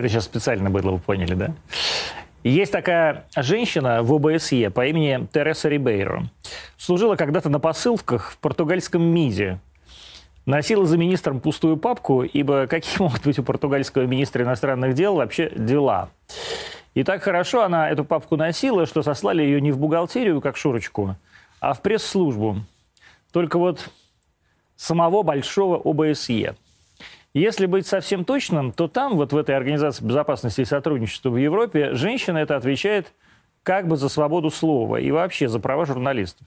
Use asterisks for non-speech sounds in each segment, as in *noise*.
Это сейчас специально было, вы поняли, да? Есть такая женщина в ОБСЕ по имени Тереса Рибейро. Служила когда-то на посылках в португальском МИДе. Носила за министром пустую папку, ибо какие могут быть у португальского министра иностранных дел вообще дела? И так хорошо она эту папку носила, что сослали ее не в бухгалтерию, как Шурочку, а в пресс-службу. Только вот самого большого ОБСЕ. Если быть совсем точным, то там, вот в этой Организации безопасности и сотрудничества в Европе, женщина это отвечает как бы за свободу слова и вообще за права журналистов.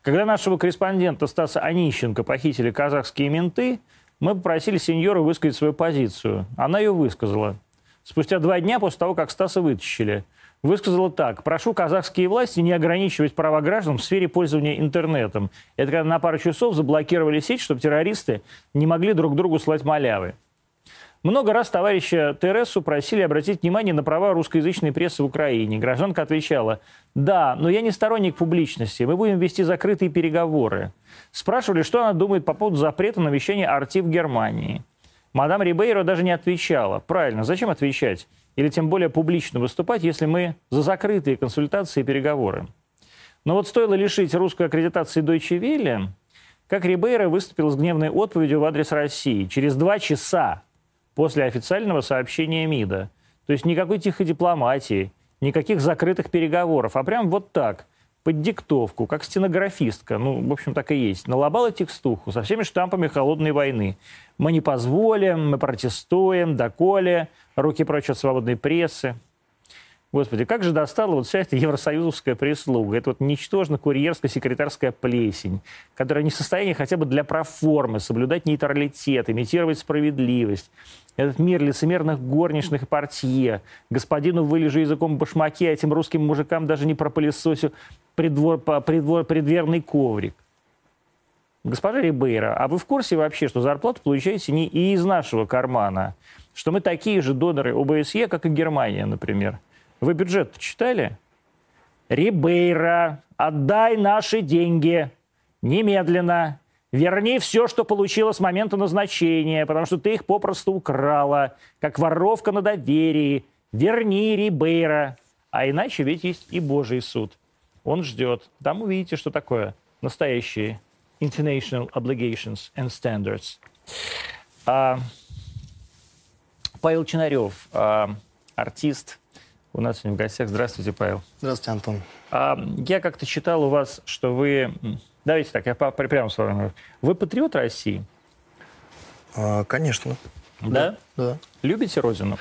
Когда нашего корреспондента Стаса Онищенко похитили казахские менты, мы попросили сеньора высказать свою позицию. Она ее высказала. Спустя два дня после того, как Стаса вытащили – высказала так. Прошу казахские власти не ограничивать права граждан в сфере пользования интернетом. Это когда на пару часов заблокировали сеть, чтобы террористы не могли друг другу слать малявы. Много раз товарища Тересу просили обратить внимание на права русскоязычной прессы в Украине. Гражданка отвечала, да, но я не сторонник публичности, мы будем вести закрытые переговоры. Спрашивали, что она думает по поводу запрета на вещание арти в Германии. Мадам Рибейро даже не отвечала. Правильно, зачем отвечать? Или тем более публично выступать, если мы за закрытые консультации и переговоры. Но вот стоило лишить русской аккредитации Deutsche Welle, как Рибейро выступил с гневной отповедью в адрес России через два часа после официального сообщения МИДа. То есть никакой тихой дипломатии, никаких закрытых переговоров, а прям вот так – под диктовку, как стенографистка, ну, в общем, так и есть, налобала текстуху со всеми штампами холодной войны. Мы не позволим, мы протестуем, доколе, руки прочь от свободной прессы. Господи, как же достала вот вся эта евросоюзовская прислуга. Это вот ничтожно-курьерская секретарская плесень, которая не в состоянии хотя бы для проформы соблюдать нейтралитет, имитировать справедливость. Этот мир лицемерных горничных и портье. Господину вылежу языком башмаки, а этим русским мужикам даже не пропылесосю придвор, придвор, предверный коврик. Госпожа Рибейра, а вы в курсе вообще, что зарплату получаете не из нашего кармана? Что мы такие же доноры ОБСЕ, как и Германия, например? Вы бюджет читали? Рибейра, отдай наши деньги немедленно. Верни все, что получила с момента назначения, потому что ты их попросту украла, как воровка на доверии. Верни Рибейра. А иначе ведь есть и Божий суд. Он ждет. Там увидите, что такое настоящие international obligations and standards. А, Павел Чинарев, а, артист, у нас сегодня в гостях. Здравствуйте, Павел. Здравствуйте, Антон. А, я как-то читал у вас, что вы... Давайте так, я прямо с вами. Вы патриот России? А, конечно. Да? Да. Любите Родину?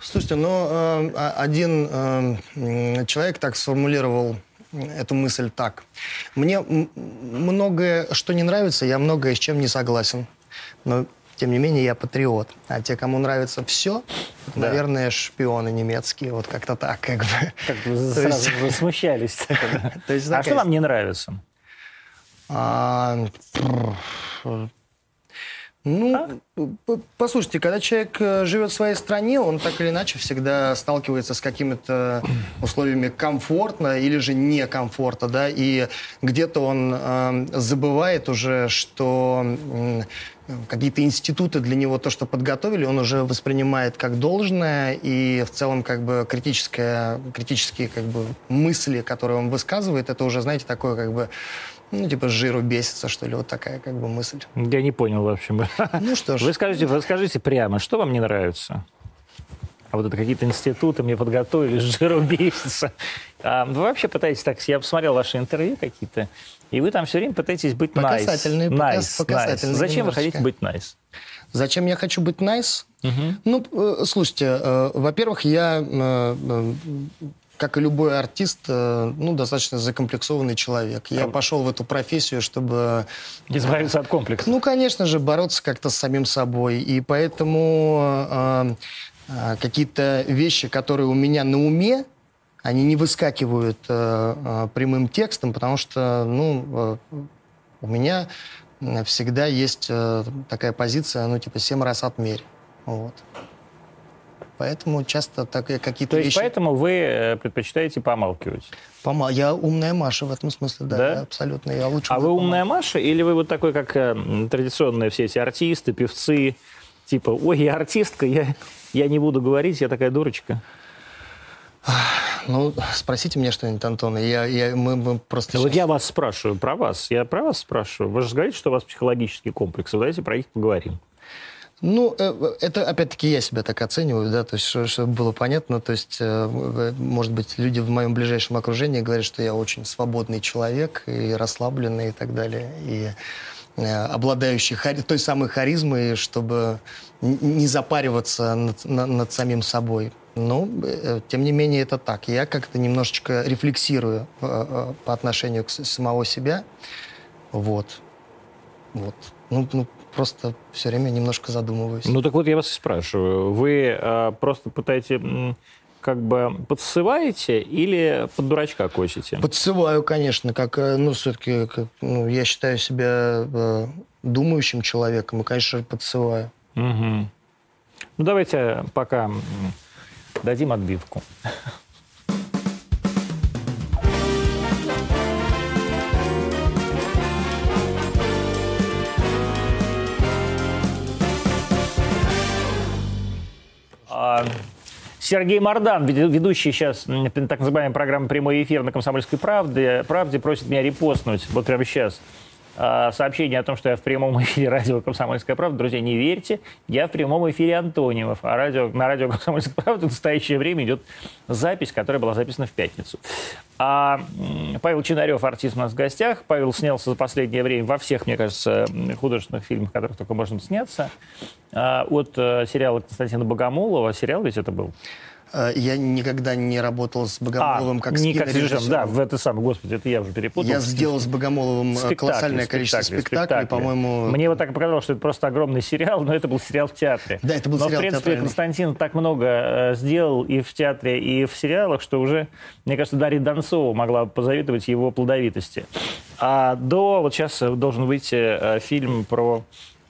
Слушайте, ну, э, один э, человек так сформулировал эту мысль так. Мне многое, что не нравится, я многое с чем не согласен. Но тем не менее, я патриот. А те, кому нравится все, да. наверное, шпионы немецкие. Вот как-то так, как бы. Как вы *laughs* сразу вы смущались. *laughs* А что вам не нравится? Ну, а? послушайте, когда человек э, живет в своей стране, он так или иначе всегда сталкивается с какими-то *clears throat* условиями комфортно или же некомфорта, да, и где-то он э, забывает уже, что э, какие-то институты для него то, что подготовили, он уже воспринимает как должное, и в целом как бы критическое, критические как бы мысли, которые он высказывает, это уже, знаете, такое как бы ну, типа, жиру бесится, что ли, вот такая как бы мысль. Я не понял, в общем. *laughs* Ну что ж. Вы скажите, вы скажите прямо, что вам не нравится? А вот это какие-то институты мне подготовили, *laughs* жиру бесится. А вы вообще пытаетесь так... Я посмотрел ваши интервью какие-то, и вы там все время пытаетесь быть nice. Показательные, nice, показательные. Nice. Зачем немножечко. вы хотите быть nice? Зачем я хочу быть nice? Угу. Ну, э, слушайте, э, во-первых, я э, э как и любой артист, э, ну, достаточно закомплексованный человек. Я пошел в эту профессию, чтобы... Избавиться от комплекса. Ну, конечно же, бороться как-то с самим собой. И поэтому э, э, какие-то вещи, которые у меня на уме, они не выскакивают э, э, прямым текстом, потому что, ну, э, у меня всегда есть э, такая позиция, ну, типа, семь раз отмерь. Вот. Поэтому часто так, какие-то То есть вещи... поэтому вы э, предпочитаете помалкивать? Помал... Я умная Маша в этом смысле, да, да? абсолютно. Я лучше а вы умная Маша или вы вот такой, как э, традиционные все эти артисты, певцы, Типа, ой, я артистка, я, я не буду говорить, я такая дурочка. Ну, спросите меня что-нибудь, Антон. Я, я, мы, мы просто сейчас... Вот я вас спрашиваю про вас. Я про вас спрашиваю. Вы же говорите, что у вас психологический комплекс. Давайте про них поговорим. Ну, э, это опять-таки я себя так оцениваю, да, то есть, чтобы было понятно, то есть, э, может быть, люди в моем ближайшем окружении говорят, что я очень свободный человек и расслабленный и так далее, и э, обладающий хари... той самой харизмой, чтобы не запариваться над, над самим собой. Но, тем не менее, это так. Я как-то немножечко рефлексирую по отношению к самого себя. Вот. Вот. Ну, ну, просто все время немножко задумываюсь. Ну так вот я вас и спрашиваю. Вы э, просто пытаетесь как бы подсываете или под дурачка косите? Подсываю, конечно, как, э, ну, все-таки, ну, я считаю себя э, думающим человеком, и, конечно, подсываю. Угу. Ну, давайте пока дадим отбивку. Сергей Мордан, ведущий сейчас так называемой программы «Прямой эфир» на «Комсомольской правде», правде просит меня репостнуть вот прямо сейчас а, сообщение о том, что я в прямом *laughs* эфире радио «Комсомольская правда». Друзья, не верьте, я в прямом эфире Антониев, а радио, на радио «Комсомольская правда» в настоящее время идет запись, которая была записана в пятницу. А Павел Чинарев, артист у нас в гостях. Павел снялся за последнее время во всех, мне кажется, художественных фильмах, в которых только можно сняться. А, от э, сериала Константина Богомолова. Сериал ведь это был? Э, я никогда не работал с Богомоловым а, как не как режиссером. Да, в это самое, господи, это я уже перепутал. Я сделал с Богомоловым э, спектакли, колоссальное количество спектаклей, спектаклей, по-моему. Мне вот так показалось, что это просто огромный сериал, но это был сериал в театре. Да, это был но, сериал в принципе, Константин так много э, сделал и в театре, и в сериалах, что уже, мне кажется, Дарья Донцова могла позавидовать его плодовитости. А до, вот сейчас должен выйти э, фильм про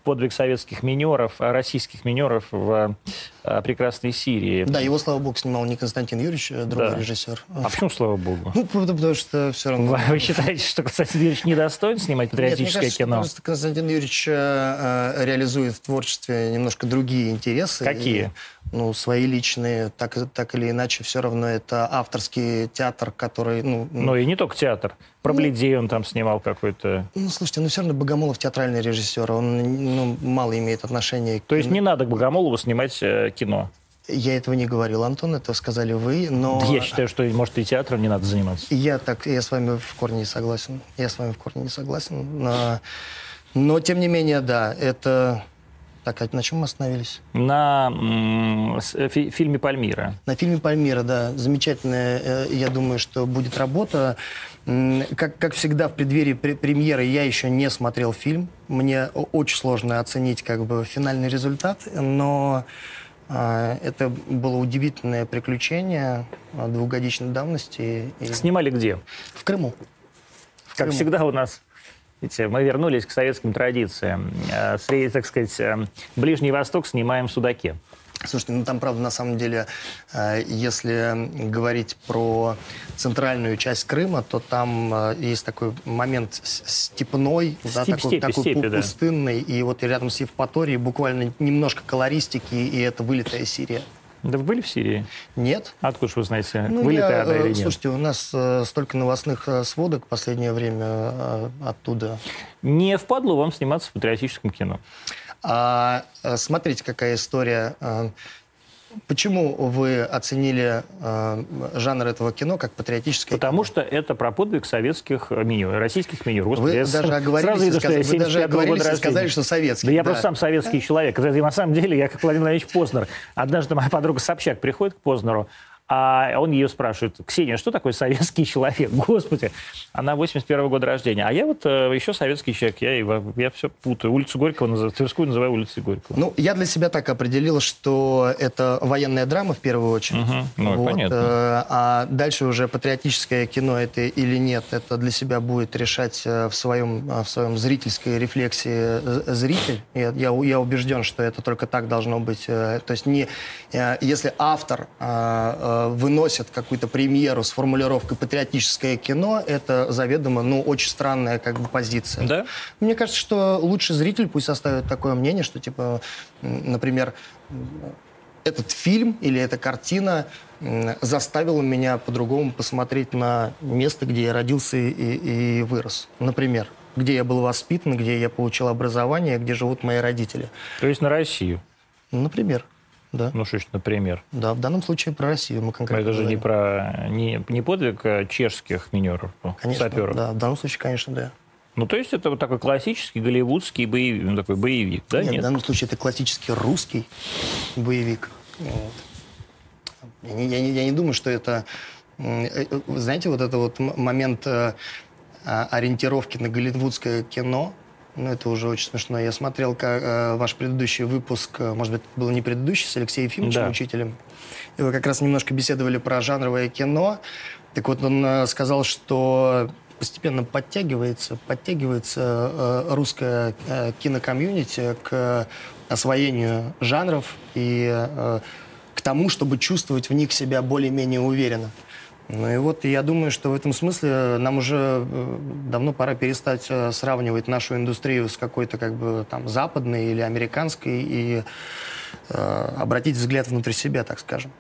подвиг советских минеров, а российских минеров в а, прекрасной Сирии. Да, его, слава богу, снимал не Константин Юрьевич, а другой да. режиссер. А почему, слава богу? Ну, потому что все равно... Вы, вы считаете, что Константин Юрьевич не достоин снимать патриотическое Нет, мне кажется, кино? Просто Константин Юрьевич э, э, реализует в творчестве немножко другие интересы. Какие? И, ну, свои личные, так, так или иначе, все равно это авторский театр, который... Ну, ну и не только театр. Про ну, Бледей он там снимал какой-то... Ну, слушайте, ну все равно Богомолов театральный режиссер, он ну, мало имеет отношения... То есть не надо к Богомолову снимать э, кино? Я этого не говорил, Антон, это сказали вы, но... Я считаю, что, может, и театром не надо заниматься. Я так, я с вами в корне не согласен. Я с вами в корне не согласен. Но, но тем не менее, да, это так, а на чем мы остановились? На э, фи фильме «Пальмира». На фильме «Пальмира», да. Замечательная, э, я думаю, что будет работа. Как, как всегда, в преддверии премьеры я еще не смотрел фильм. Мне очень сложно оценить как бы финальный результат, но э, это было удивительное приключение двухгодичной давности. Снимали где? В Крыму. В как Крыму. всегда у нас Видите, мы вернулись к советским традициям. Э, среди, так сказать, э, Ближний Восток снимаем в Судаке. Слушайте, ну там, правда, на самом деле, э, если говорить про центральную часть Крыма, то там есть такой момент степной, да, такой, степи, такой степи, пустынный, да. и вот рядом с Евпаторией буквально немножко колористики, и это вылитая Сирия. Да вы были в Сирии? Нет. Откуда же вы знаете, ну, вылетая она или нет? Слушайте, у нас э, столько новостных э, сводок в последнее время э, оттуда. Не впадло вам сниматься в патриотическом кино? А, э, смотрите, какая история. Почему вы оценили э, жанр этого кино как патриотическое Потому кино? что это про подвиг советских меню, российских меню. Господи, вы даже оговорились, виду, сказ... вы даже оговорились и сказали, что советский. Да, да я просто сам советский человек. На самом деле я как Владимир Владимирович Познер. Однажды моя подруга Собчак приходит к Познеру, а он ее спрашивает, Ксения, что такое советский человек? *laughs* Господи, она 81 года рождения. А я вот э, еще советский человек, я, я все путаю. Улицу Горького, называю, Тверскую называю улицей Горького. Ну, я для себя так определил, что это военная драма в первую очередь. Угу. Ну, вот. понятно. Э, а дальше уже патриотическое кино это или нет, это для себя будет решать э, в своем, в своем зрительской рефлексии зритель. Я, я, я убежден, что это только так должно быть. То есть не, если автор э, выносят какую-то премьеру с формулировкой «патриотическое кино», это заведомо, ну, очень странная как бы позиция. Да? Мне кажется, что лучше зритель пусть оставит такое мнение, что, типа, например, этот фильм или эта картина заставила меня по-другому посмотреть на место, где я родился и, и вырос. Например, где я был воспитан, где я получил образование, где живут мои родители. То есть на Россию? Например. Да. Ну что например? Да, в данном случае про Россию мы конкретно Это же говорим. не про не, не подвиг а чешских минеров, конечно, саперов. Да, в данном случае, конечно, да. Ну, то есть это вот такой классический голливудский боевик, ну, такой боевик, да? Нет, Нет, в данном случае это классический русский боевик. Вот. Я, не, я, не, я не думаю, что это... Э, э, знаете, вот это вот момент э, а, ориентировки на голливудское кино, ну, это уже очень смешно. Я смотрел как, э, ваш предыдущий выпуск, может быть, был не предыдущий, с Алексеем Ефимовичем, да. учителем. И вы как раз немножко беседовали про жанровое кино. Так вот, он сказал, что постепенно подтягивается, подтягивается э, русское э, кинокомьюнити к освоению жанров и э, к тому, чтобы чувствовать в них себя более-менее уверенно. Ну и вот я думаю, что в этом смысле нам уже э, давно пора перестать э, сравнивать нашу индустрию с какой-то как бы там западной или американской и э, обратить взгляд внутрь себя, так скажем.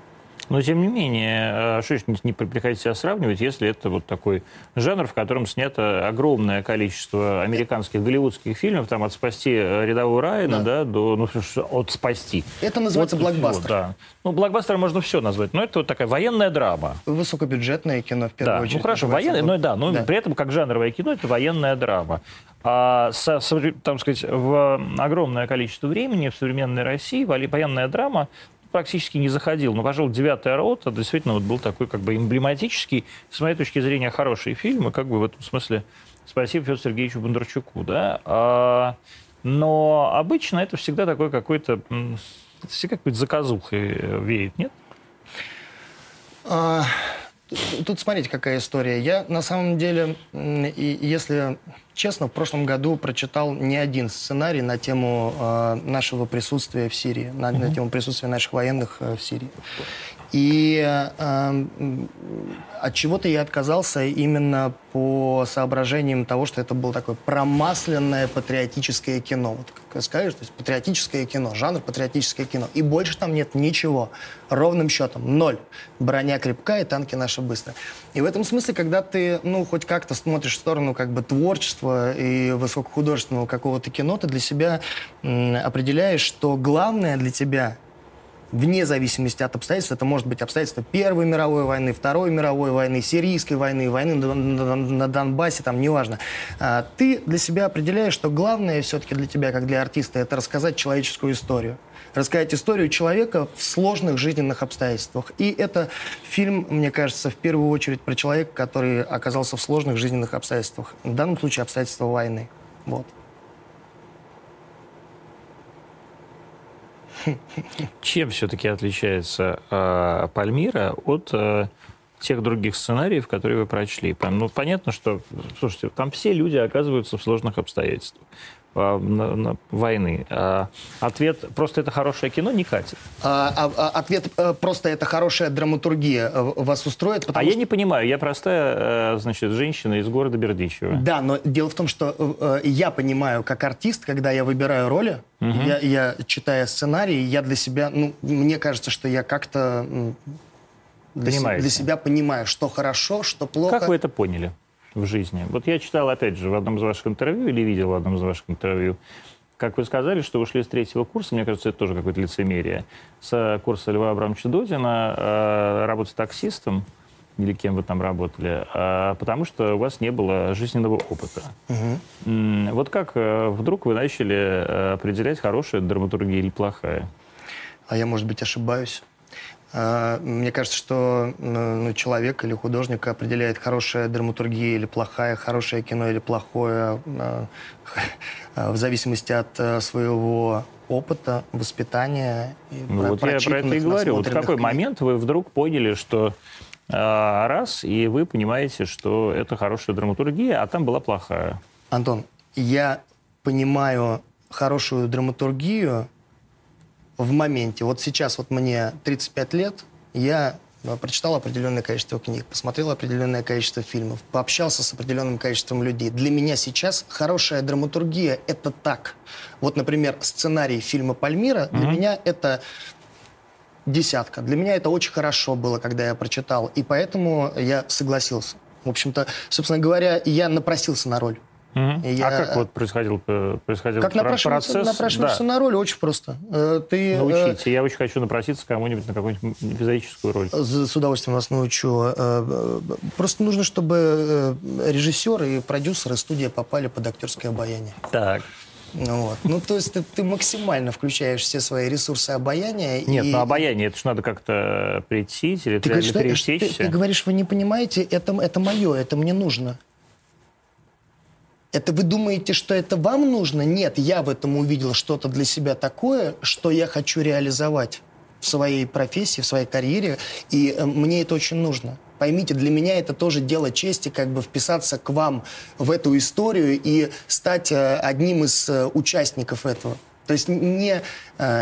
Но, тем не менее, что не, не приходится себя сравнивать, если это вот такой жанр, в котором снято огромное количество американских голливудских фильмов, там от «Спасти рядового Райана», да, да до, ну, от «Спасти». Это называется вот, блокбастер. Вот, да. Ну, блокбастер можно все назвать, но это вот такая военная драма. Высокобюджетное кино, в первую да, очередь. ну хорошо, военное, ну да, но да. при этом как жанровое кино это военная драма. А, со, там сказать, в огромное количество времени в современной России военная драма практически не заходил. Но, пожалуй, «Девятая рота» действительно вот был такой как бы эмблематический, с моей точки зрения, хороший фильм. И как бы в этом смысле спасибо Федору Сергеевичу Бондарчуку. Да? А, но обычно это всегда такой какой-то... Всегда какой-то заказухой веет, нет? А, тут смотрите, какая история. Я на самом деле, и если честно, в прошлом году прочитал не один сценарий на тему э, нашего присутствия в Сирии, на, mm-hmm. на тему присутствия наших военных э, в Сирии. И э, от чего-то я отказался именно по соображениям того, что это было такое промасленное патриотическое кино. Вот как скажешь, то есть патриотическое кино, жанр патриотическое кино. И больше там нет ничего. Ровным счетом. Ноль. Броня крепкая, танки наши быстро. И в этом смысле, когда ты, ну, хоть как-то смотришь в сторону как бы творчества и высокохудожественного какого-то кино, ты для себя м, определяешь, что главное для тебя вне зависимости от обстоятельств. Это может быть обстоятельства Первой мировой войны, Второй мировой войны, Сирийской войны, войны на Донбассе, там, неважно. А, ты для себя определяешь, что главное все-таки для тебя, как для артиста, это рассказать человеческую историю. Рассказать историю человека в сложных жизненных обстоятельствах. И это фильм, мне кажется, в первую очередь про человека, который оказался в сложных жизненных обстоятельствах. В данном случае обстоятельства войны. Вот. Чем все-таки отличается э, Пальмира от э, тех других сценариев, которые вы прочли? Ну, понятно, что, слушайте, там все люди оказываются в сложных обстоятельствах. На, войны. А, ответ просто это хорошее кино не катит. А, а, а ответ э, просто это хорошая драматургия э, вас устроит. А что... я не понимаю, я простая, э, значит, женщина из города Бердичева. Да, но дело в том, что я понимаю, как артист, когда я выбираю роли, угу. я, я читая сценарий, я для себя, ну, мне кажется, что я как-то для, для себя понимаю, что хорошо, что плохо. Как вы это поняли? В жизни. Вот я читал, опять же, в одном из ваших интервью или видел в одном из ваших интервью, как вы сказали, что вы шли с третьего курса, мне кажется, это тоже какое-то лицемерие, с курса Льва Абрамовича Додина, э, работать таксистом, или кем вы там работали, а, потому что у вас не было жизненного опыта. Угу. Вот как э, вдруг вы начали определять, хорошая драматургия или плохая? А я, может быть, ошибаюсь. А, мне кажется, что ну, человек или художник определяет хорошая драматургия или плохая, хорошее кино или плохое, а, *laughs* в зависимости от э, своего опыта, воспитания. Ну, вот я про это и говорю. Вот в какой книг. момент вы вдруг поняли, что а, раз, и вы понимаете, что это хорошая драматургия, а там была плохая? Антон, я понимаю хорошую драматургию в моменте. Вот сейчас вот мне 35 лет, я э, прочитал определенное количество книг, посмотрел определенное количество фильмов, пообщался с определенным количеством людей. Для меня сейчас хорошая драматургия — это так. Вот, например, сценарий фильма «Пальмира» для mm-hmm. меня это десятка. Для меня это очень хорошо было, когда я прочитал, и поэтому я согласился. В общем-то, собственно говоря, я напросился на роль. Угу. Я... А как вот происходил, э, происходил как напрашиваться, процесс? напрашиваешься да. на роль? Очень просто. Э, ты, Научите. Э... Я очень хочу напроситься кому-нибудь на какую-нибудь эпизодическую роль. С удовольствием вас научу. Э, просто нужно, чтобы режиссер и продюсер и студия попали под актерское обаяние. Так. Вот. Ну, то есть ты, ты максимально включаешь все свои ресурсы обаяния. Нет, и... ну обаяние, это же надо как-то прийти или ты, говоришь, ты, ты, ты говоришь, вы не понимаете, это, это мое, это мне нужно. Это вы думаете, что это вам нужно? Нет, я в этом увидел что-то для себя такое, что я хочу реализовать в своей профессии, в своей карьере, и э, мне это очень нужно. Поймите, для меня это тоже дело чести, как бы вписаться к вам в эту историю и стать э, одним из э, участников этого. То есть не,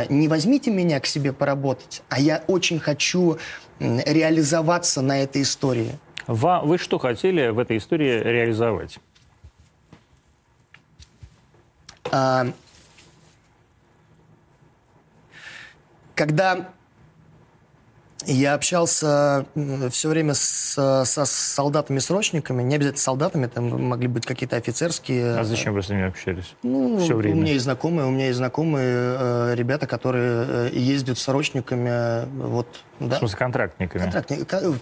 не возьмите меня к себе поработать, а я очень хочу реализоваться на этой истории. Вы что хотели в этой истории реализовать? А, когда я общался все время с, со солдатами-срочниками, не обязательно солдатами, там могли быть какие-то офицерские. А зачем вы с ними общались? Ну, все время. У меня есть знакомые, у меня есть знакомые э, ребята, которые э, ездят срочниками, э, вот, да. В смысле, контрактниками? Контрактниками.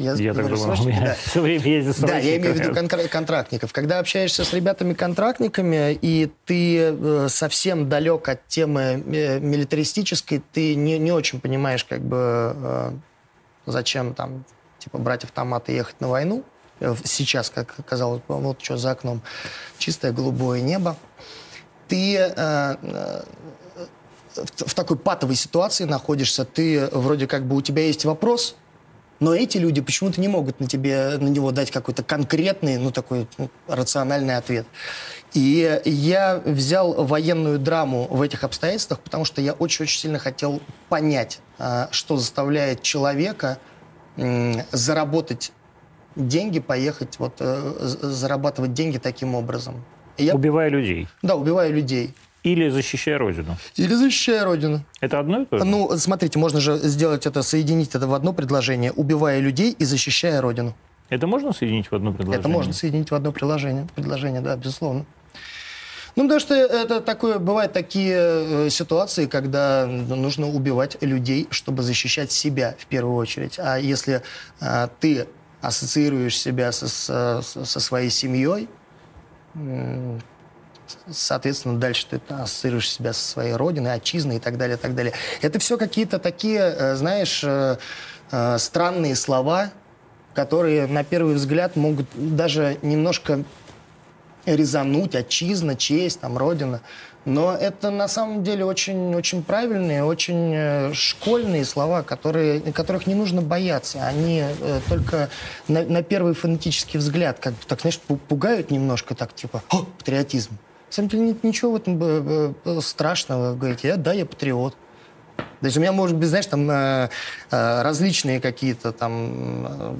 Я, я так думал, у меня да. *laughs* все время ездит Да, я имею в виду кон- контрактников. Когда общаешься с ребятами-контрактниками, и ты э, совсем далек от темы э, милитаристической, ты не, не очень понимаешь, как бы, э, зачем там, типа, брать автомат и ехать на войну. Сейчас, как оказалось, вот что за окном, чистое голубое небо. Ты в, в такой патовой ситуации находишься, ты вроде как бы у тебя есть вопрос, но эти люди почему-то не могут на, тебе, на него дать какой-то конкретный, ну, такой ну, рациональный ответ. И я взял военную драму в этих обстоятельствах, потому что я очень-очень сильно хотел понять, а, что заставляет человека заработать деньги, поехать, вот, э, зарабатывать деньги таким образом. я... Убивая людей. Да, убивая людей. Или защищая Родину. Или защищая Родину. Это одно и то же? Ну, смотрите, можно же сделать это, соединить это в одно предложение, убивая людей и защищая Родину. Это можно соединить в одно предложение? Это можно соединить в одно предложение, предложение, да, безусловно. Ну, потому что это такое, бывают такие э, ситуации, когда нужно убивать людей, чтобы защищать себя в первую очередь. А если э, ты ассоциируешь себя со, со, со своей семьей, соответственно, дальше ты ассоциируешь себя со своей родиной, отчизной и так далее, и так далее. Это все какие-то такие, э, знаешь, э, э, странные слова, которые на первый взгляд могут даже немножко резануть, отчизна, честь, там, родина. Но это на самом деле очень, очень правильные, очень школьные слова, которые, которых не нужно бояться. Они э, только на, на первый фонетический взгляд, как так, знаешь, пугают немножко, так, типа, О, патриотизм. На самом деле нет ничего в этом э, э, страшного. Говорите, я, да, я патриот. То есть у меня, может быть, знаешь, там э, различные какие-то там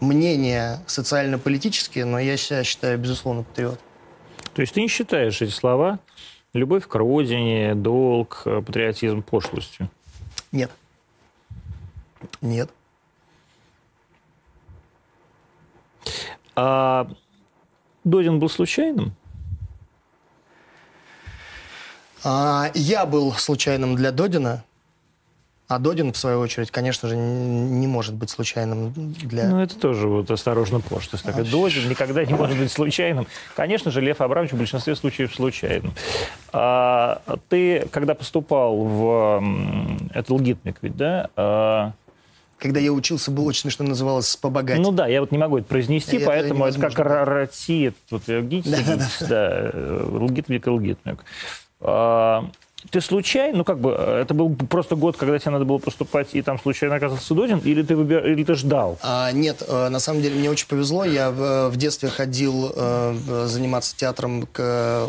мнения социально-политические, но я себя считаю, безусловно, патриот. То есть ты не считаешь эти слова любовь к родине, долг, патриотизм пошлостью? Нет. Нет. А Додин был случайным? А, я был случайным для Додина, а Додин, в свою очередь, конечно же, не может быть случайным для... Ну, это тоже вот осторожно пошлость. А, Додин никогда не может быть случайным. Конечно же, Лев Абрамович в большинстве случаев случайным. А, ты, когда поступал в... Это Лгитмик ведь, да? А, когда я учился, было очень смешно, называлось «Побогать». Ну да, я вот не могу это произнести, это поэтому это как Рати, вот лгите, да, да, да. лгитмик и лгитмик. А, ты случайно, ну как бы, это был просто год, когда тебе надо было поступать, и там случайно оказался Додин, или ты, выбир... или ты ждал? А, нет, э, на самом деле мне очень повезло. Я в, в детстве ходил э, заниматься театром к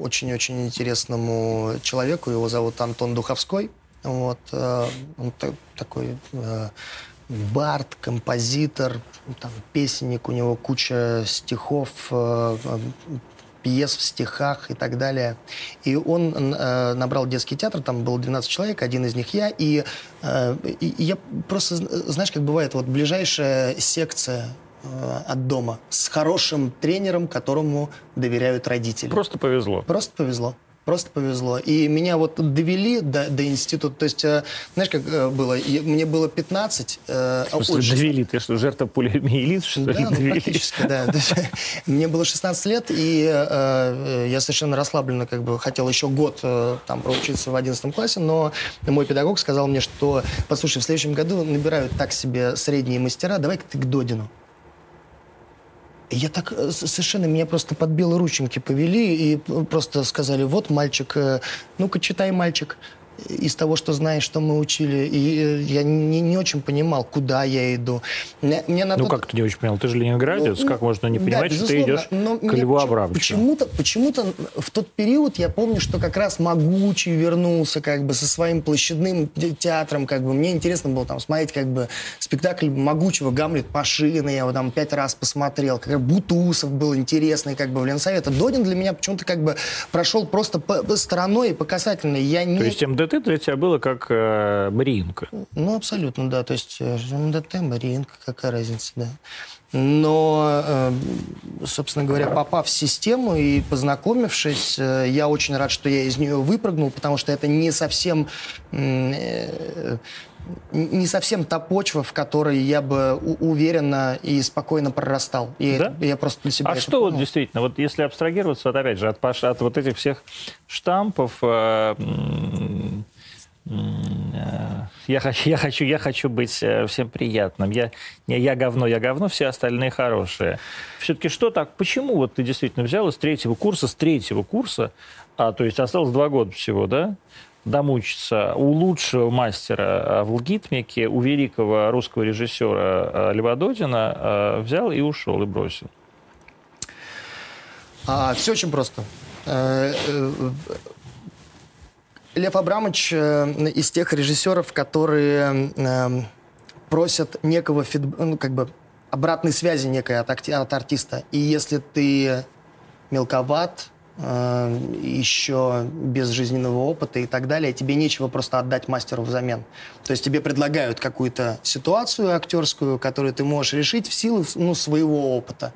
очень-очень интересному человеку. Его зовут Антон Духовской. Вот, э, он такой э, бард, композитор, там, песенник, у него куча стихов, э, пьес в стихах и так далее. И он э, набрал детский театр, там было 12 человек, один из них я, и, э, и я просто, знаешь, как бывает, вот ближайшая секция э, от дома с хорошим тренером, которому доверяют родители. Просто повезло. Просто повезло. Просто повезло. И меня вот довели до, до института. То есть, э, знаешь, как э, было? Мне было 15. Э, что, довели? Ты что, жертва полиомиелит, что да, ли? Ну, практически, да. *laughs* Мне было 16 лет, и я совершенно расслабленно как бы хотел еще год там проучиться в 11 классе, но мой педагог сказал мне, что, послушай, в следующем году набирают так себе средние мастера, давай-ка ты к Додину. Я так э, совершенно меня просто под белые рученьки повели и просто сказали, вот мальчик, э, ну-ка читай, мальчик из того, что знаешь, что мы учили. И э, я не, не очень понимал, куда я иду. Мне, мне на ну, тот... как ты не очень понял? Ты же ленинградец. Ну, как можно не понимать, да, что ты идешь к Льву Абрамовичу? Почему-то, почему-то в тот период я помню, что как раз Могучий вернулся как бы со своим площадным театром. Как бы. Мне интересно было там смотреть как бы спектакль Могучего «Гамлет машины». Я его там пять раз посмотрел. Как Бутусов был интересный как бы в Ленсовете. Додин для меня почему-то как бы прошел просто по, по стороной и по касательной. Я не... То есть МД МДТ для тебя было как э, Мариинка. Ну, абсолютно, да. То есть э, МДТ, Мариинка, какая разница, да. Но, э, собственно говоря, попав в систему и познакомившись, э, я очень рад, что я из нее выпрыгнул, потому что это не совсем не совсем та почва, в которой я бы уверенно и спокойно прорастал. И да? я просто для себя. А что вот действительно, вот если абстрагироваться, вот опять же, от, от вот этих всех штампов, э, э, я хочу, я хочу, я хочу быть э, всем приятным. Я, не, я говно, я говно, все остальные хорошие. Все-таки что так? Почему вот ты действительно взял из третьего курса, с третьего курса, а то есть осталось два года всего, да? Домучиться у лучшего мастера в лгитмике, у великого русского режиссера Льва Додина взял и ушел, и бросил? А, все очень просто. Э, э, Лев Абрамович э, из тех режиссеров, которые просят некого фид... ну, как бы обратной связи некой от, от артиста. И если ты мелковат, Э, еще без жизненного опыта и так далее, тебе нечего просто отдать мастеру взамен. То есть тебе предлагают какую-то ситуацию актерскую, которую ты можешь решить в силу ну, своего опыта.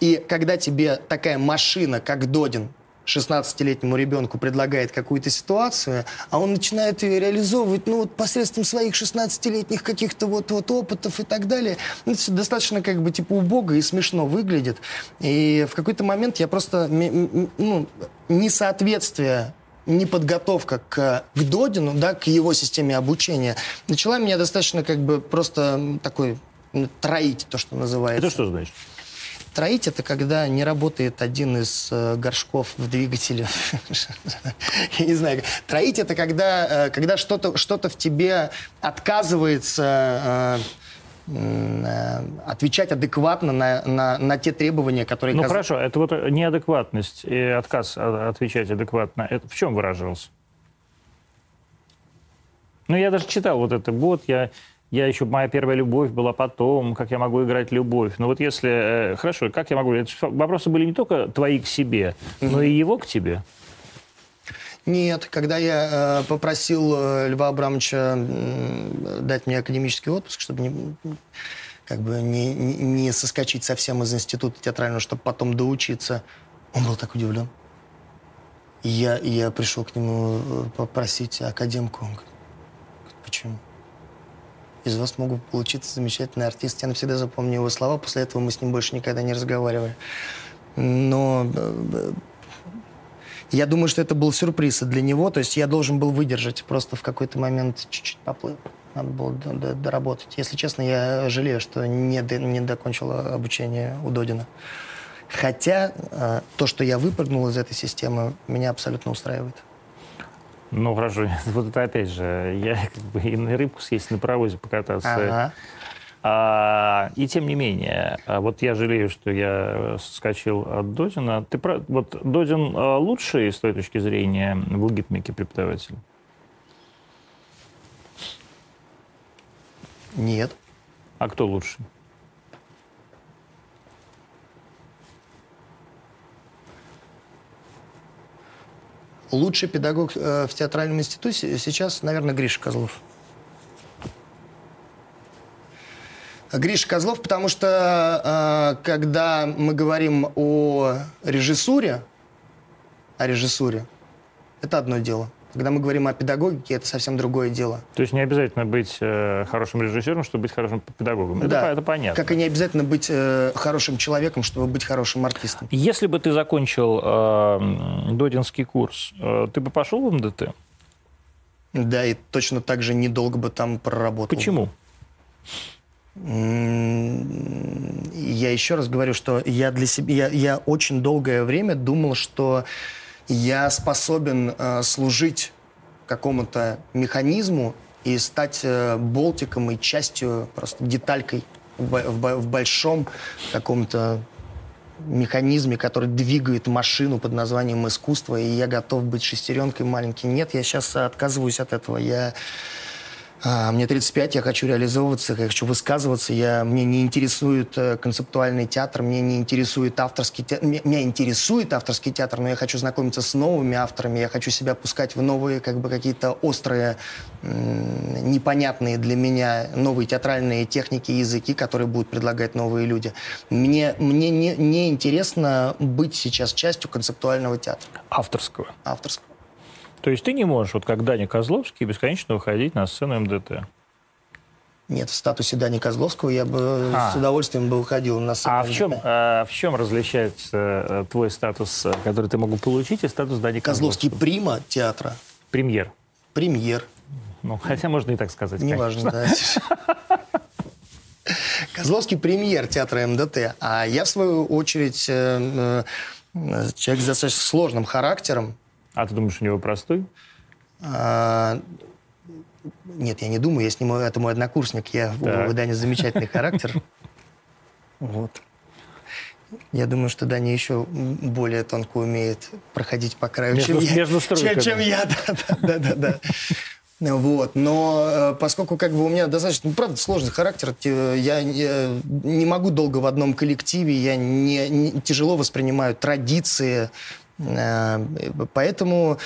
И когда тебе такая машина, как Додин, 16-летнему ребенку предлагает какую-то ситуацию, а он начинает ее реализовывать, ну, вот посредством своих 16-летних каких-то вот, вот опытов и так далее. Ну, это достаточно как бы типа убого и смешно выглядит. И в какой-то момент я просто, ну, несоответствие неподготовка к, к Додину, да, к его системе обучения, начала меня достаточно как бы просто такой троить, то, что называется. Это что значит? Троить это когда не работает один из э, горшков в двигателе. *laughs* Я не знаю. Троить это когда, э, когда что-то что в тебе отказывается э, э, отвечать адекватно на, на, на те требования, которые... Ну каз... хорошо, это вот неадекватность и отказ отвечать адекватно, это в чем выражался? Ну, я даже читал вот это, вот я я еще, моя первая любовь была потом, как я могу играть любовь. Но вот если, э, хорошо, как я могу, вопросы были не только твои к себе, но и его к тебе. Нет, когда я э, попросил э, Льва Абрамовича э, дать мне академический отпуск, чтобы не, как бы не, не, соскочить совсем из института театрального, чтобы потом доучиться, он был так удивлен. Я, я пришел к нему э, попросить академку. Он говорит, почему? Из вас могут получиться замечательный артист. Я навсегда запомню его слова. После этого мы с ним больше никогда не разговаривали. Но э, я думаю, что это был сюрприз для него. То есть я должен был выдержать. Просто в какой-то момент чуть-чуть поплыл. Надо было доработать. Если честно, я жалею, что не, не докончил обучение у Додина. Хотя э, то, что я выпрыгнул из этой системы, меня абсолютно устраивает. Ну, вражу, *laughs* вот это опять же, я как бы и на рыбку съесть, на паровозе покататься. Ага. А, и тем не менее, а вот я жалею, что я соскочил от Додина. Ты про... Вот Додин а, лучший с той точки зрения в логитмике преподаватель? Нет. А кто лучший? Лучший педагог э, в театральном институте сейчас, наверное, Гриша Козлов. Гриша Козлов, потому что э, когда мы говорим о режиссуре, о режиссуре, это одно дело. Когда мы говорим о педагогике, это совсем другое дело. То есть не обязательно быть э, хорошим режиссером, чтобы быть хорошим педагогом. Да. Это, это понятно. Как и не обязательно быть э, хорошим человеком, чтобы быть хорошим артистом. Если бы ты закончил э, Додинский курс, э, ты бы пошел в МДТ? Да, и точно так же недолго бы там проработал. Почему? Я еще раз говорю, что я для себя, я, я очень долгое время думал, что я способен э, служить какому-то механизму и стать э, болтиком и частью, просто деталькой в, в в большом каком-то механизме, который двигает машину под названием искусство, и я готов быть шестеренкой маленькой. Нет, я сейчас отказываюсь от этого. Я Мне 35, я хочу реализовываться, я хочу высказываться. Я, мне не интересует э, концептуальный театр, мне не интересует авторский театр. Меня, интересует авторский театр, но я хочу знакомиться с новыми авторами, я хочу себя пускать в новые, как бы какие-то острые, непонятные для меня новые театральные техники языки, которые будут предлагать новые люди. Мне, мне не, не интересно быть сейчас частью концептуального театра, Авторского. авторского. То есть ты не можешь, вот как Даня Козловский, бесконечно выходить на сцену МДТ. Нет, в статусе Дани Козловского я бы А. с удовольствием бы уходил на сцену. А в чем, а в чем различается э, твой статус, э, который ты мог получить, и статус Дани Козловский Козловского? прима театра, Премьер. премьер, Ну, хотя можно и так сказать. неважно, да. *laughs* Козловский премьер театра МДТ, а я, в свою очередь, э, э, человек с достаточно сложным характером. А ты думаешь, у него простой? А, Нет, я не думаю, я с ним, это мой однокурсник, я, Так. у Дани замечательный характер. Вот. Я думаю, что Даня еще более тонко умеет проходить по краю, Между- чем, я, между чем, стройками. чем я. *laughs* Да, да, да, да, да. Вот. Но э, поскольку как бы у меня достаточно, ну, правда, сложный характер, те- я, я не могу долго в одном коллективе, я не, не- тяжело воспринимаю традиции, поэтому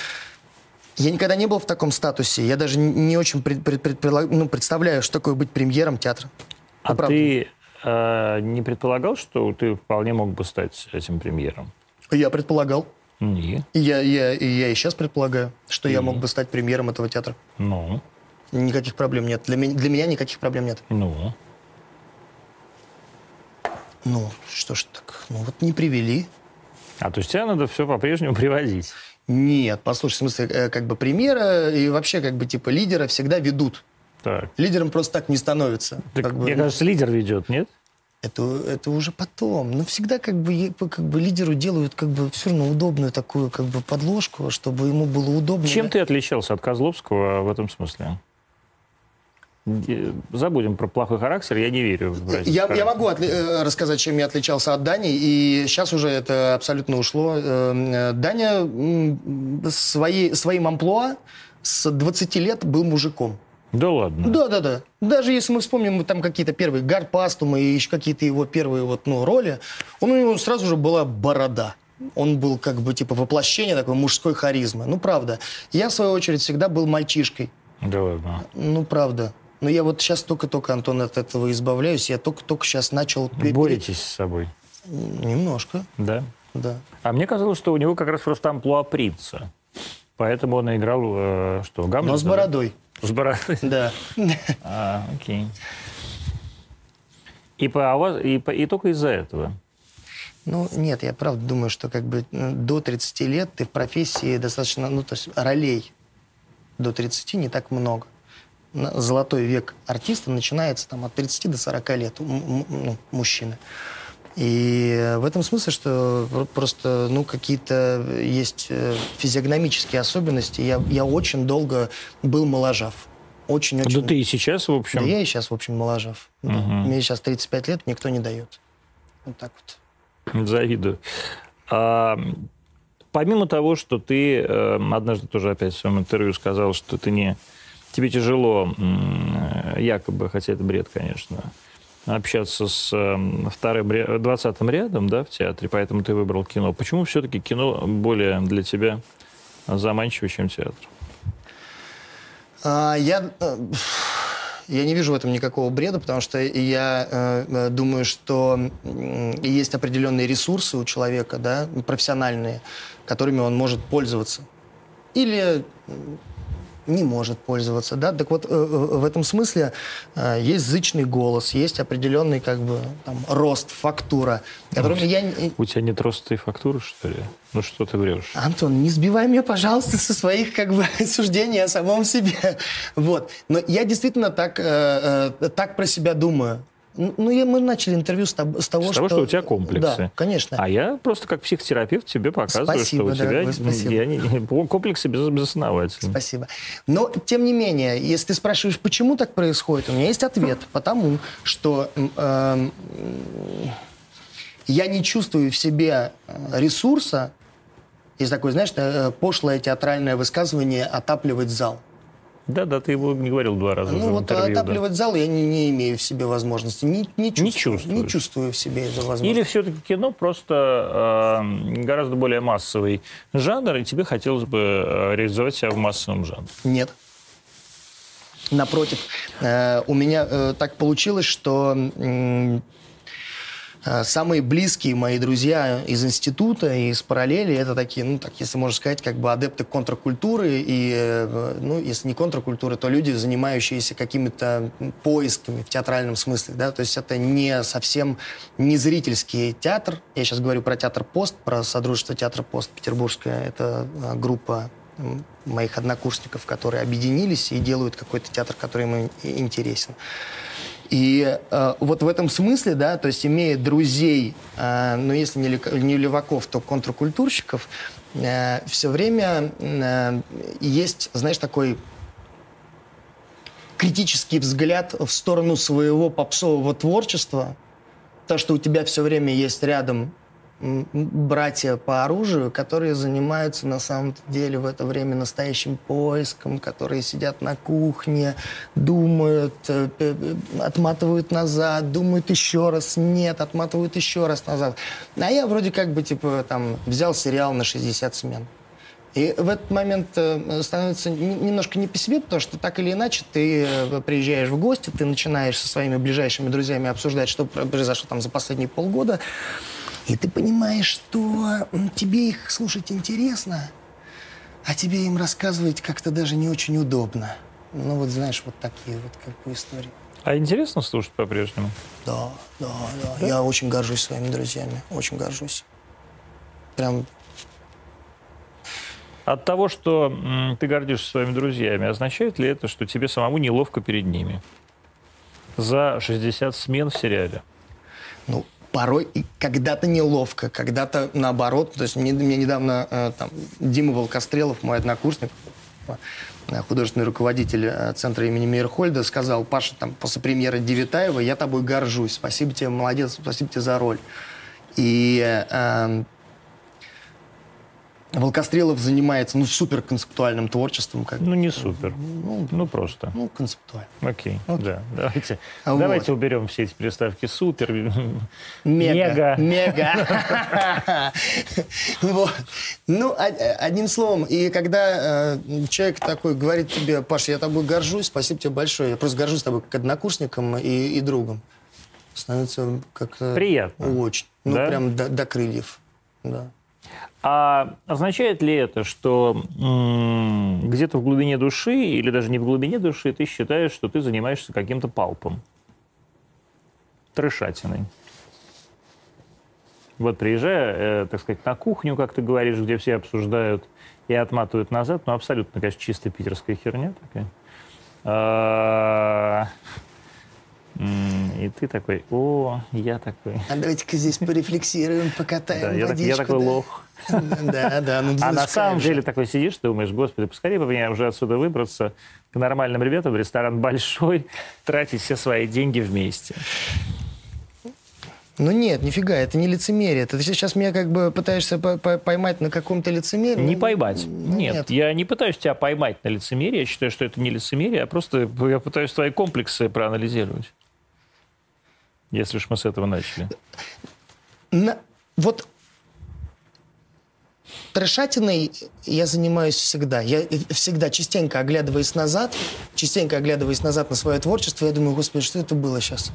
я никогда не был в таком статусе. Я даже не очень пред- пред- предполаг- ну, представляю, что такое быть премьером театра. А правда. ты э, не предполагал, что ты вполне мог бы стать этим премьером? Я предполагал. И я, я, и я и сейчас предполагаю, что я мог бы стать премьером этого театра. Ну, Никаких проблем нет. Для, меня- для меня никаких проблем нет. ну. Ну, что ж так? Ну, вот не привели. А то есть тебя надо все по-прежнему привозить. Нет, послушай, в смысле, э, как бы премьера и вообще как бы типа лидера всегда ведут. Так. Лидером просто так не становится. Так, Как бы, мне ну, кажется, лидер ведет, нет? это, это уже потом. Но всегда как бы, как бы лидеру делают как бы все равно удобную такую как бы подложку, чтобы ему было удобно. Чем ты отличался от Козловского в этом смысле? Забудем про плохой характер, я не верю. Я, я могу отли- э, рассказать, чем я отличался от Дани, и сейчас уже это абсолютно ушло. Э, э, Даня м, своей, своим амплуа с 20 лет был мужиком. Да ладно. Да, да, да. Даже если мы вспомним там какие-то первые Гарпастумы и еще какие-то его первые вот, ну, роли, он, у него сразу же была борода. Он был как бы типа воплощение такой мужской харизмы. Ну, правда. Я, в свою очередь, всегда был мальчишкой. Да ладно. Ну, правда. Но я вот сейчас только-только, Антон, от этого избавляюсь. Я только-только сейчас начал... Боретесь с собой, Немножко, да? да. А мне казалось, что у него как раз просто амплуа принца. Поэтому он играл, э, что, Гамлета? Но с да? бородой, С бородой. да. *laughs* А, окей. И, по, а вас- и, по- и только из-за этого. Ну, нет, я правда думаю, что как бы ну, до 30 лет ты в профессии достаточно, ну, то есть ролей до 30 не так много. Золотой век артиста начинается там от 30 до 40 лет ну, мужчины. И в этом смысле, что про- просто, ну, какие-то есть э, физиогномические особенности. Я, я очень долго был моложав. Очень-очень. Да ты и сейчас, в общем... Да я и сейчас, в общем, моложав. Да. Мгм. Мне сейчас 35 лет, никто не дает. Вот так вот. Завидую. А, помимо того, что ты э, однажды тоже опять в своем интервью сказал, что ты не тебе тяжело якобы, хотя это бред, конечно, общаться с эм, вторым, двадцатым рядом, да, в театре, поэтому ты выбрал кино. Почему все-таки кино более для тебя заманчиво, чем театр? А, я, э, я не вижу в этом никакого бреда, потому что я э, э думаю, что есть определенные ресурсы у человека, да, профессиональные, которыми он может пользоваться. Или не может пользоваться, да, так вот э, э, в этом смысле э, есть зычный голос, есть определенный как бы там рост, фактура, которыми ну, я... У тебя нет роста и фактуры, что ли? Ну что ты врешь? Антон, не сбивай меня, пожалуйста, со своих как бы *laughs* суждений о самом себе. Вот. Но я действительно так, э, так про себя думаю. Ну, я, мы начали интервью с, того, с того, с того что... что у тебя комплексы. Да, конечно. А я просто как психотерапевт тебе показываю, спасибо, что у тебя спасибо. Я не, *laughs* комплексы без, безосновательны. Спасибо. Но, тем не менее, если ты спрашиваешь, почему так происходит, у меня есть ответ. Потому что э, я не чувствую в себе э, ресурса, есть такое, знаешь, э, пошлое театральное высказывание «отапливать зал». Да, да, ты его не говорил два раза. Ну вот интервью, отапливать да. зал я не, не имею в себе возможности. Не, не, чувствую, не, чувствую. не чувствую в себе эту возможность. Или все-таки кино просто э, гораздо более массовый жанр, и тебе хотелось бы э, реализовать себя в массовом жанре? Нет. Напротив, э, у меня э, так получилось, что Э, самые близкие мои друзья из института и из параллели, это такие, ну, так, если можно сказать, как бы адепты контркультуры, и, э, ну, если не контркультуры, то люди, занимающиеся какими-то поисками в театральном смысле, да, то есть это не совсем не зрительский театр, я сейчас говорю про театр Пост, про Содружество театра Пост Петербургская, это э, группа моих однокурсников, которые объединились и делают какой-то театр, который им интересен. И э, вот в этом смысле, да, то есть имея друзей, э, ну если не, не леваков, то контркультурщиков, э, все время э, есть, знаешь, такой критический взгляд в сторону своего попсового творчества, то, что у тебя все время есть рядом братья по оружию, которые занимаются на самом деле в это время настоящим поиском, которые сидят на кухне, думают, э, отматывают назад, думают еще раз, нет, отматывают еще раз назад. А я вроде как бы типа там взял сериал на 60 смен. И в этот момент э, становится немножко не по себе, потому что так или иначе ты э, приезжаешь в гости, ты начинаешь со своими ближайшими друзьями обсуждать, что произошло там за последние полгода. И ты понимаешь, что тебе их слушать интересно, а тебе им рассказывать как-то даже не очень удобно. Ну вот знаешь, вот такие вот как бы истории. А интересно слушать по-прежнему? Да, да, да, да. Я очень горжусь своими друзьями, очень горжусь. Прям от того, что ты гордишься своими друзьями, означает ли это, что тебе самому неловко перед ними? За 60 смен в сериале. Ну, порой когда-то неловко, когда-то наоборот. То есть мне, мне недавно э, там, Дима Волкострелов, мой однокурсник, э, художественный руководитель э, центра имени Мейерхольда, сказал, Паша, там, после премьеры Девитаева я тобой горжусь. Спасибо тебе, молодец, спасибо тебе за роль. И э, Волкострелов занимается, ну, супер концептуальным творчеством. Как ну, не супер. Ну, ну просто. Ну, концептуально. Окей, Окей. да. Давайте, вот. давайте уберем все эти приставки супер, мега. Мега. *laughs* вот. Ну, одним словом, и когда э, человек такой говорит тебе, Паша, я тобой горжусь, спасибо тебе большое, я просто горжусь тобой как однокурсником и, и другом. Становится как-то... Приятно. Очень. Ну, да? прям до, до крыльев. Да. А означает ли это, что где-то в глубине души, или даже не в глубине души, ты считаешь, что ты занимаешься каким-то палпом? Трешатиной. Вот приезжая, э, так сказать, на кухню, как ты говоришь, где все обсуждают и отматывают назад, ну, абсолютно, конечно, чисто питерская херня такая. И ты такой, о, я такой. А давайте-ка здесь порефлексируем, покатаем да, я, я такой лох. *laughs* Да, да. Ну, а на самом деле такой сидишь, думаешь, господи, поскорее бы мне уже отсюда выбраться к нормальным ребятам, в ресторан большой, тратить все свои деньги вместе. Ну нет, нифига, это не лицемерие. Ты сейчас меня как бы пытаешься поймать на каком-то лицемерии. Не поймать. Ну, нет, нет, я не пытаюсь тебя поймать на лицемерие. Я считаю, что это не лицемерие, а просто я пытаюсь твои комплексы проанализировать. Если уж мы с этого начали. На... Вот трешатиной я занимаюсь всегда. Я всегда частенько оглядываясь назад, частенько оглядываясь назад на свое творчество, я думаю, господи, что это было сейчас?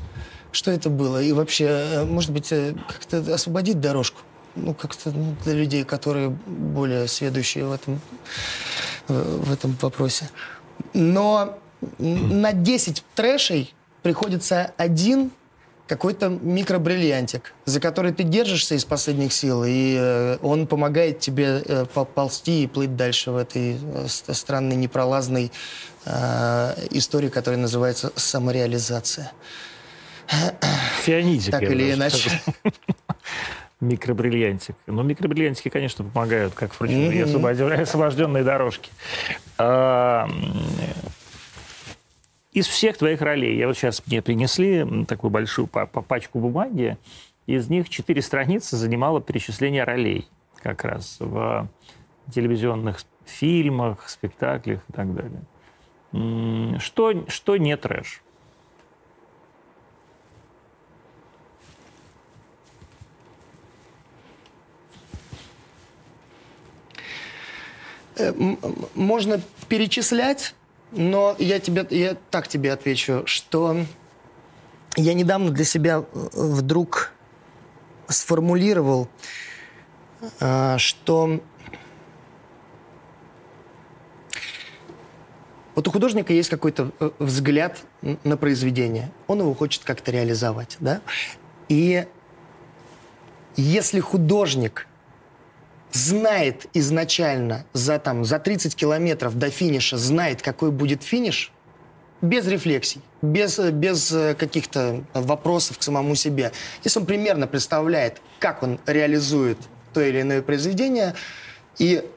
Что это было? И вообще, э, может быть, э, как-то освободить дорожку? Ну, как-то ну, для людей, которые более сведущие в этом, в этом вопросе. Но на 10 трэшей приходится один какой-то микробриллиантик, за который ты держишься из последних сил, и э, он помогает тебе э, ползти и плыть дальше в этой э, странной непролазной э, истории, которая называется самореализация. Фионидик. Так или иначе. Микробриллиантик. Ну, микробриллиантики, конечно, помогают, как, впрочем, mm-hmm. и освобожденные дорожки. Из всех твоих ролей, я вот сейчас мне принесли такую большую пачку бумаги, из них четыре страницы занимало перечисление ролей как раз в телевизионных фильмах, спектаклях и так далее. Что, что не трэш? Э, можно перечислять но я, тебе, я так тебе отвечу, что я недавно для себя э, вдруг сформулировал, э, что вот у художника есть какой-то э, взгляд на произведение. Он его хочет как-то реализовать, да? И если художник знает изначально за, там, за 30 километров до финиша, знает, какой будет финиш, без рефлексий, без, без э, каких-то вопросов к самому себе. Если он примерно представляет, как он реализует то или иное произведение, и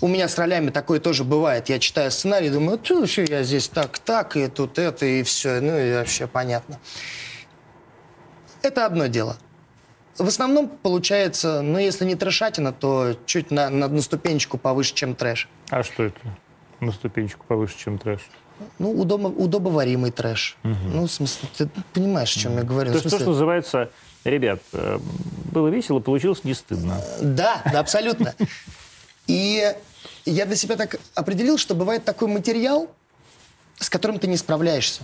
у меня с ролями такое тоже бывает. Я читаю сценарий, думаю, ну, все, я здесь так, так, и тут это, и все, ну, и вообще понятно. Это одно дело. В основном получается, ну, если не трэшатина, то чуть на, на, на ступенечку повыше, чем трэш. А что это? На ступенечку повыше, чем трэш? Ну, удобно, удобоваримый трэш. Угу. Ну, в смысле, ты понимаешь, о чем я говорю. То есть то, что называется, ребят, э, было весело, получилось не стыдно. Да, да, абсолютно. И я для себя так определил, что бывает такой материал, с которым ты не справляешься.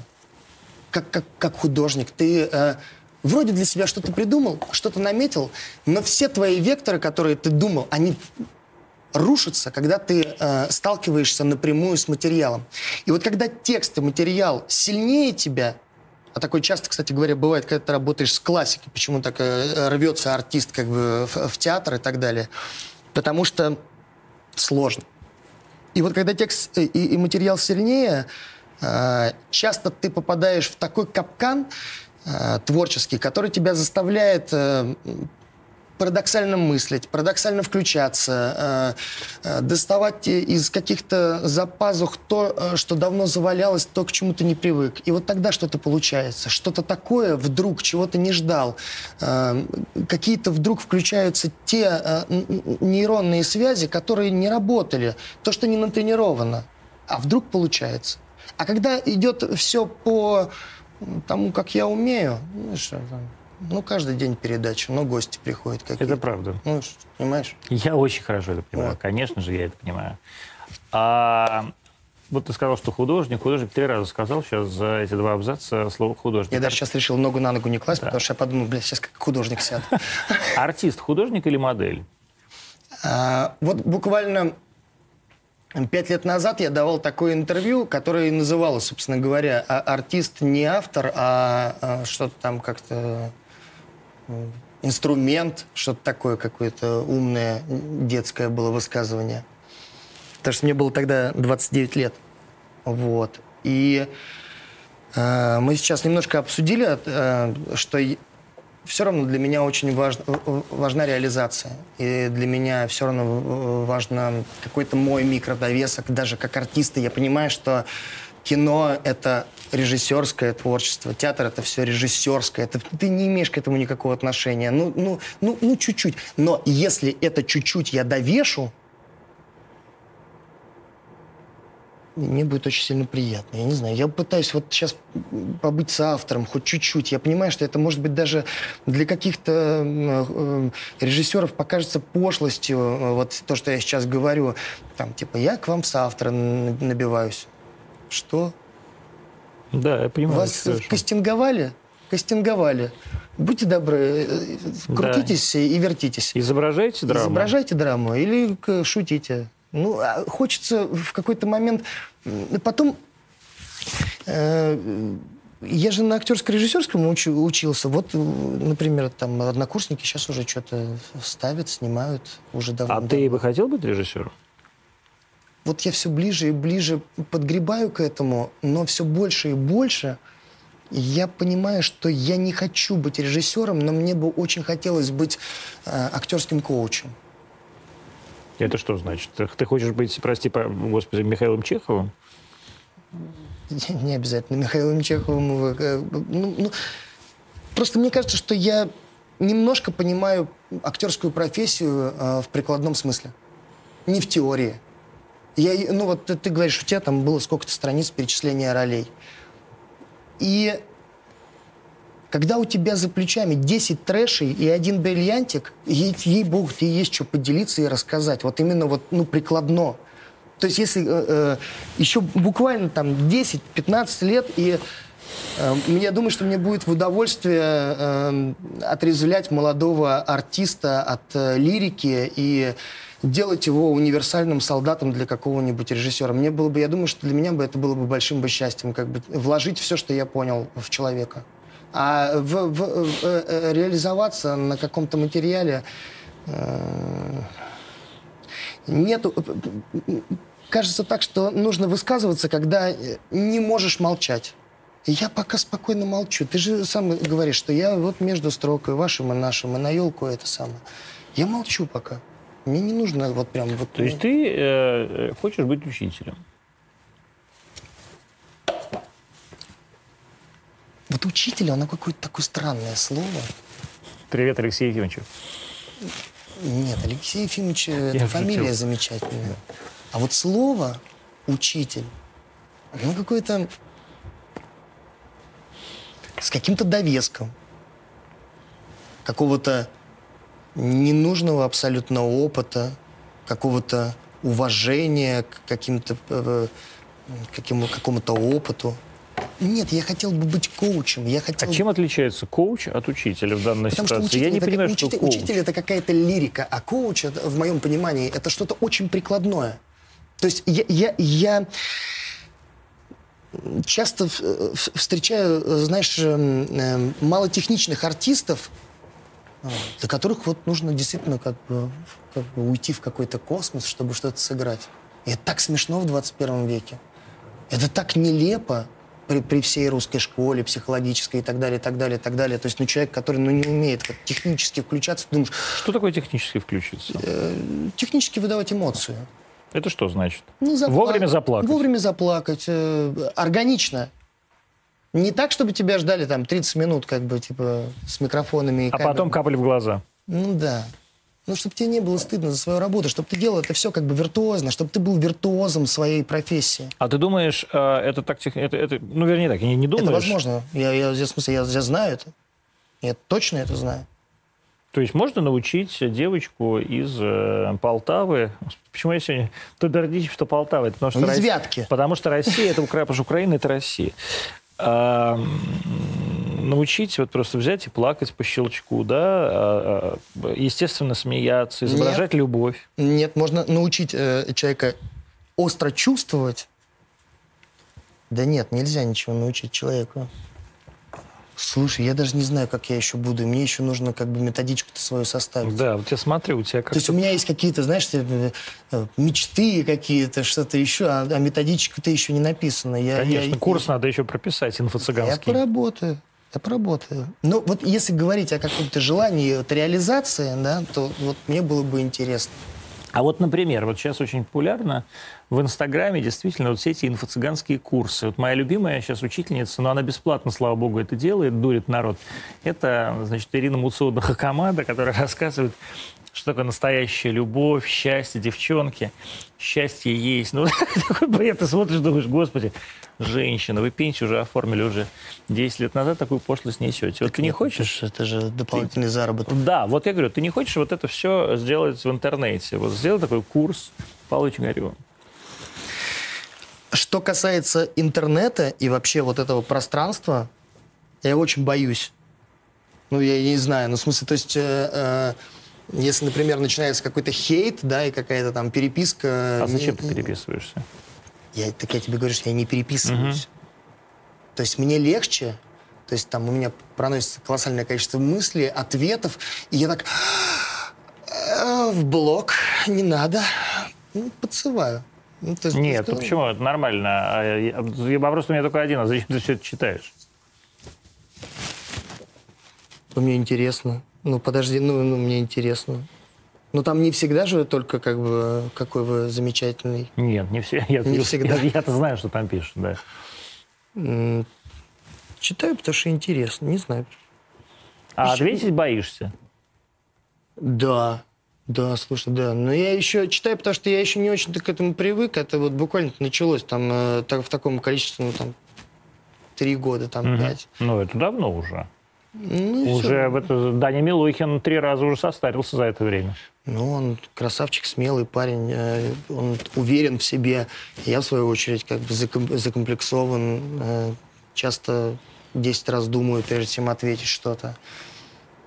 Как, как, как художник. Ты э, вроде для себя что-то придумал, что-то наметил, но все твои векторы, которые ты думал, они рушатся, когда ты э, сталкиваешься напрямую с материалом. И вот когда текст и материал сильнее тебя, а такое часто, кстати говоря, бывает, когда ты работаешь с классикой, почему так э, рвется артист как бы в, в театр и так далее, потому что сложно. И вот когда текст и, и материал сильнее, э, часто ты попадаешь в такой капкан, э, творческий, который тебя заставляет э, парадоксально мыслить, парадоксально включаться, э, э, доставать из каких-то запазух то, что давно завалялось, то, к чему ты не привык. И вот тогда что-то получается. Что-то такое вдруг, чего ты не ждал. Какие-то вдруг включаются те нейронные связи, которые не работали. То, что не натренировано. А вдруг получается. А когда идет все по тому, как я умею, ну, что там, ну, каждый день передача, но гости приходят какие-то. Это правда. Ну, понимаешь? Я очень хорошо это понимаю. Вот. Конечно же, я это понимаю. А вот ты сказал, что художник. Художник три раза сказал сейчас за эти два абзаца слово художник. Я даже сейчас решил ногу на ногу не класть, да. потому что я подумал, блядь, сейчас как художник сяду. Артист, художник или модель? А, вот буквально Пять лет назад я давал такое интервью, которое называлось, собственно говоря, «А «Артист не автор, а, а что-то там как-то инструмент, что-то такое, какое-то умное детское было высказывание. Потому что мне было тогда 29 лет. Вот. И э, мы сейчас немножко обсудили, э, что все равно для меня очень важна, важна реализация. И для меня все равно важно какой-то мой микродовесок. Даже как артиста я понимаю, что кино — это режиссерское творчество, театр — это все режиссерское. Это, ты не имеешь к этому никакого отношения. Ну, ну, ну, ну, чуть-чуть. Но если это чуть-чуть я довешу, мне будет очень сильно приятно. Я не знаю, я пытаюсь вот сейчас побыть с автором хоть чуть-чуть. Я понимаю, что это может быть даже для каких-то э, режиссеров покажется пошлостью, э, вот то, что я сейчас говорю. Там, типа, я к вам с автором набиваюсь. Что? Да, я понимаю. Вас кастинговали? Кастинговали. Будьте добры, э, крутитесь да. и вертитесь. Изображайте драму. Изображайте драму или шутите. Ну, а хочется в какой-то момент... Потом... Э, я же на актерско-режиссерском уч, учился. Вот, например, там однокурсники сейчас уже что-то ставят, снимают уже давно. А ты бы хотел быть режиссером? Вот я все ближе и ближе подгребаю к этому, но все больше и больше я понимаю, что я не хочу быть режиссером, но мне бы очень хотелось быть э, актерским коучем. Это что значит? Ты хочешь быть, прости, господи, Михаилом Чеховым? Не обязательно Михаилом Чеховым. Э, ну, ну, просто мне кажется, что я немножко понимаю актерскую профессию э, в прикладном смысле. Не в теории. Я, ну вот ты, ты говоришь, у тебя там было сколько-то страниц перечисления ролей. И когда у тебя за плечами 10 трэшей и один бриллиантик, ей, ей-богу, тебе есть что поделиться и рассказать. Вот именно вот, ну, прикладно. То есть если э, э, еще буквально там 10-15 лет, и э, я думаю, что мне будет в удовольствие э, отрезвлять молодого артиста от э, лирики и делать его универсальным солдатом для какого-нибудь режиссера. Мне было бы, я думаю, что для меня бы это было бы большим бы счастьем, как бы вложить все, что я понял в человека. А в, в, в, э, реализоваться на каком-то материале э, нету... Кажется так, что нужно высказываться, когда не можешь молчать. Я пока спокойно молчу. Ты же сам говоришь, что я вот между строкой вашим и нашим, и на елку это самое. Я молчу пока. Мне не нужно вот прям вот... То есть ты э, хочешь быть учителем? Вот учитель, оно какое-то такое странное слово. Привет, Алексей Ефимович. Нет, Алексей Ефимович, это фамилия шутил. замечательная. А вот слово учитель, оно какое-то с каким-то довеском, какого-то ненужного абсолютно опыта, какого-то уважения к каким-то э, какому, какому-то опыту. Нет, я хотел бы быть коучем. Я хотел... А чем отличается коуч от учителя в данной Потому ситуации? Что учитель, я не это, понимаю, учитель, что коуч. Учитель это какая-то лирика, а коуч, это, в моем понимании, это что-то очень прикладное. То есть я, я, я часто встречаю, знаешь, эм, эм, малотехничных артистов, для которых вот нужно действительно как бы, как бы уйти в какой-то космос, чтобы что-то сыграть. И это так смешно в 21 веке. Это так нелепо при, при всей русской школе, психологической и так далее, и так далее, и так далее. То есть, ну, человек, который ну, не умеет вот, технически включаться, ты думаешь... Что такое технически включиться? Э, технически выдавать эмоцию. Это что значит? Ну, запла... Вовремя заплакать. Вовремя заплакать. Э, органично. Не так, чтобы тебя ждали там 30 минут, как бы, типа, с микрофонами и А камерами. потом капали в глаза. Ну да. Ну, чтобы тебе не было стыдно за свою работу, чтобы ты делал это все как бы виртуозно, чтобы ты был виртуозом своей профессии. А ты думаешь, э, это так... Это, это, ну, вернее так, я не думаю. Это возможно. Я, я, в смысле, я, я знаю это. Я точно это знаю. То есть можно научить девочку из э, Полтавы... Почему я сегодня... То гордись, что Полтава. Это потому, что из Россия, Вятки. Потому что Россия, это Украина, потому что Украина это Россия. А, научить вот просто взять и плакать по щелчку, да, а, а, естественно, смеяться, изображать Нет. любовь. Нет, можно научить э, человека остро чувствовать. Да нет, нельзя ничего научить человеку. Слушай, я даже не знаю, как я еще буду. Мне еще нужно как бы методичку-то свою составить. Да, вот я смотрю, у тебя как То есть у меня есть какие-то, знаешь, э, э, мечты какие-то, что-то еще, а, а методичка-то еще не написана. Я, Конечно, я, курс я, надо еще прописать, инфо-цыганский. Я поработаю. Я поработаю. Но вот если говорить о каком-то желании вот, реализации, да, то вот мне было бы интересно. А вот, например, вот сейчас очень популярно в Инстаграме действительно вот все эти инфо-цыганские курсы. Вот моя любимая сейчас учительница, но она бесплатно, слава богу, это делает, дурит народ. Это, значит, Ирина Муцудна Хакамада, которая *laughs* рассказывает, что такое настоящая любовь, счастье, девчонки. Счастье есть. Ну, *laughs* такой бред, ты смотришь, думаешь, господи, женщина, вы пенсию уже оформили уже 10 лет назад, такую пошлость несете. Вот ты не хочешь? Это же дополнительный заработок. Да, вот я говорю, ты не хочешь вот это все сделать в интернете? Вот сделай такой курс, Павлович говорю. Что касается интернета и вообще вот этого пространства, я очень боюсь. Ну, я не знаю, ну, в смысле, то есть... Э, э, если, например, начинается какой-то хейт, да, и какая-то там переписка... А зачем ты переписываешься? Я, так я тебе говорю, что я не переписываюсь. Угу. То есть мне легче, то есть там у меня проносится колоссальное количество мыслей, ответов, и я так «Э, в блок, не надо, ну, подсываю. Ну, то есть, Нет, ну почему? Это нормально. А вопрос у меня только один, а зачем ты все это читаешь? Мне интересно. Ну, подожди, ну, ну мне интересно. Ну, там не всегда же только как бы какой вы замечательный. Нет, не, все, я, не всегда. Я, *laughs* я-то знаю, что там пишут, да. читаю, потому что интересно, не знаю. А еще... ответить боишься? Да, да, слушай, да. Но я еще читаю, потому что я еще не очень-то к этому привык. Это вот буквально началось там э, так, в таком количестве, ну, там, три года, там, угу. пять. Ну, это давно уже. Ну, уже в это, Даня Милухин три раза уже состарился за это время. Ну, он красавчик, смелый парень, э, он уверен в себе. Я, в свою очередь, как бы закомплексован, э, часто 10 раз думаю, прежде чем ответить что-то.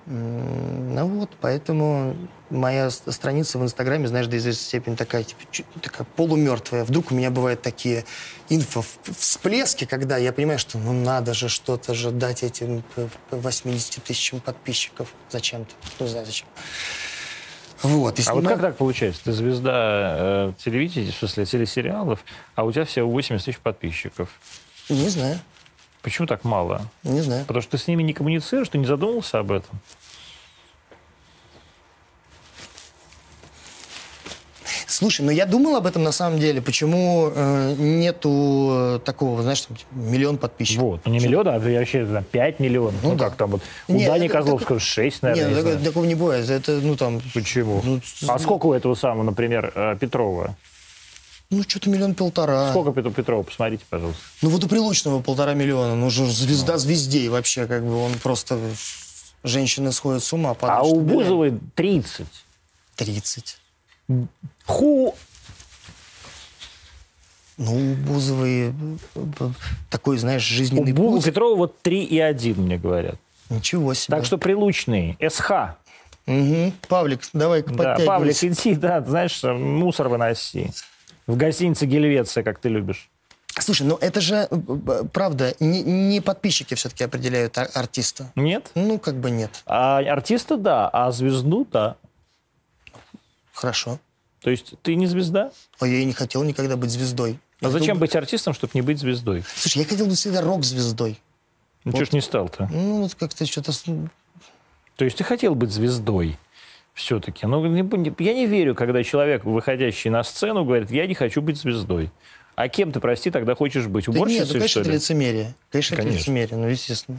Ну вот, поэтому моя страница в Инстаграме, знаешь, до известной степени такая, типа, такая полумертвая. Вдруг у меня бывают такие инфо всплески, когда я понимаю, что ну надо же что-то же дать этим 80 тысячам подписчиков зачем-то. Не знаю зачем. Вот, а вот как так получается? Ты звезда э, телевидения, в смысле телесериалов, а у тебя всего 80 тысяч подписчиков. Не знаю. Почему так мало? Не знаю. Потому что ты с ними не коммуницируешь, ты не задумывался об этом? Слушай, ну я думал об этом на самом деле. Почему э, нету такого, знаешь, там, типа, миллион подписчиков? Вот, ну не миллион, а вообще там, 5 миллионов. Ну, ну да. как там вот. У нет, Дани Козловского так... 6, наверное. Нет, не такого, такого не бывает. Это, ну там... Почему? Ну, а сколько у этого самого, например, э, Петрова? Ну, что-то миллион полтора. Сколько Петру Петрова, посмотрите, пожалуйста. Ну, вот у Прилучного полтора миллиона. Ну, же звезда звездей вообще, как бы, он просто... Женщины сходят с ума. Падают, а у Бузовой 30. 30. Ху... Ну, у Бузовой э, такой, знаешь, жизненный у путь. У Петрова вот 3,1, мне говорят. Ничего себе. Так что Прилучный, СХ. Угу. Павлик, давай-ка Да, Павлик, иди, да, знаешь, мусор выноси. В гостинице Гельвеция, как ты любишь. Слушай, ну это же, э, правда, не, не подписчики все-таки определяют ар- артиста. Нет? Ну, как бы нет. А артиста, да, а звезду, да. Хорошо. То есть ты не звезда? А я и не хотел никогда быть звездой. А зачем быть артистом, чтобы не быть звездой? Слушай, я хотел быть всегда рок-звездой. Ну, вот. что ж не стал-то? Ну, вот как-то что-то... То есть ты хотел быть звездой? Все-таки. Ну, я не верю, когда человек, выходящий на сцену, говорит, я не хочу быть звездой. А кем ты, прости, тогда хочешь быть? Уборщицей, да нет, ну, конечно, это лицемерие. Конечно, конечно, это лицемерие, ну, естественно.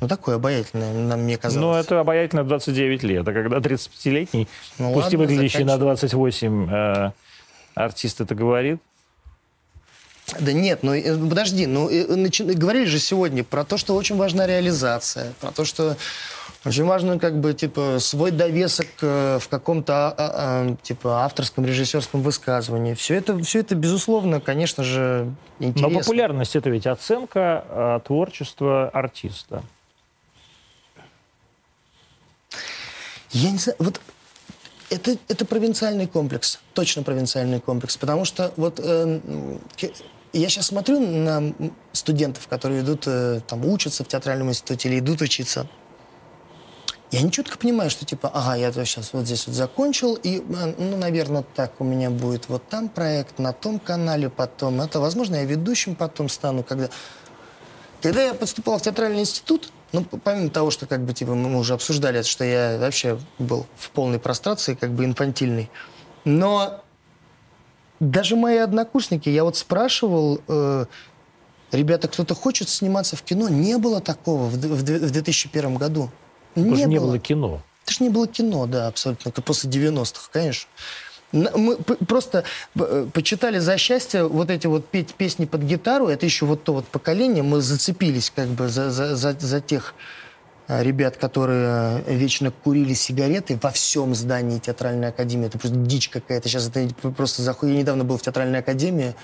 Ну, такое обаятельное, нам мне казалось. Ну, это обаятельно 29 лет. А когда 35-летний, ну, пусть ладно, и выглядящий на 28 э, артист это говорит, да нет, ну э, подожди, ну э, говорили же сегодня про то, что очень важна реализация, про то, что очень важно, как бы, типа, свой довесок э, в каком-то, а, а, а, типа, авторском, режиссерском высказывании. Все это, все это, безусловно, конечно же, интересно. Но популярность — это ведь оценка творчества артиста. Я не знаю, вот это, это провинциальный комплекс, точно провинциальный комплекс, потому что вот э, я сейчас смотрю на студентов, которые идут, э, там, учатся в театральном институте или идут учиться, я не четко понимаю, что типа, ага, я то сейчас вот здесь вот закончил, и, э, ну, наверное, так у меня будет вот там проект, на том канале потом. Это, возможно, я ведущим потом стану, когда... Когда я поступал в театральный институт, Ну, помимо того, что как бы типа мы уже обсуждали, что я вообще был в полной прострации, как бы инфантильный. Но даже мои однокурсники, я вот спрашивал, э, ребята, кто-то хочет сниматься в кино? Не было такого в, в, в 2001 году. Не, не было. было кино. Это же не было кино, да, абсолютно. После 90-х, конечно. Мы просто э, почитали за счастье вот эти вот петь песни под гитару. Это еще вот то вот поколение. Мы зацепились как бы за, за, за, за тех э, ребят, которые э, вечно курили сигареты во всем здании театральной академии. Это просто дичь какая-то. Сейчас это просто захуй. Я недавно был в театральной академии.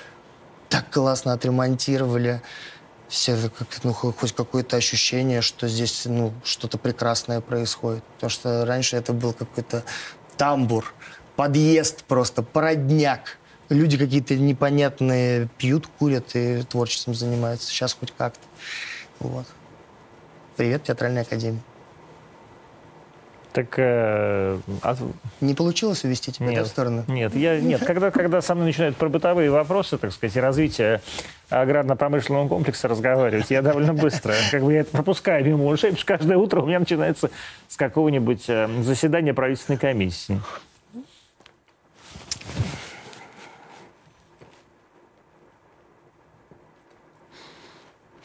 Так классно отремонтировали. Все, ну, хоть какое-то ощущение, что здесь ну, что-то прекрасное происходит. Потому что раньше это был какой-то тамбур подъезд просто, породняк. Люди какие-то непонятные пьют, курят и творчеством занимаются. Сейчас хоть как-то. Вот. Привет, театральная академия. Так э, а... не получилось увести тебя нет, в эту сторону? Нет, я нет. Когда когда со мной начинают про бытовые вопросы, так сказать, и развитие аграрно-промышленного комплекса разговаривать, я довольно быстро, как бы я это пропускаю мимо ушей, потому что каждое утро у меня начинается с какого-нибудь э, заседания правительственной комиссии.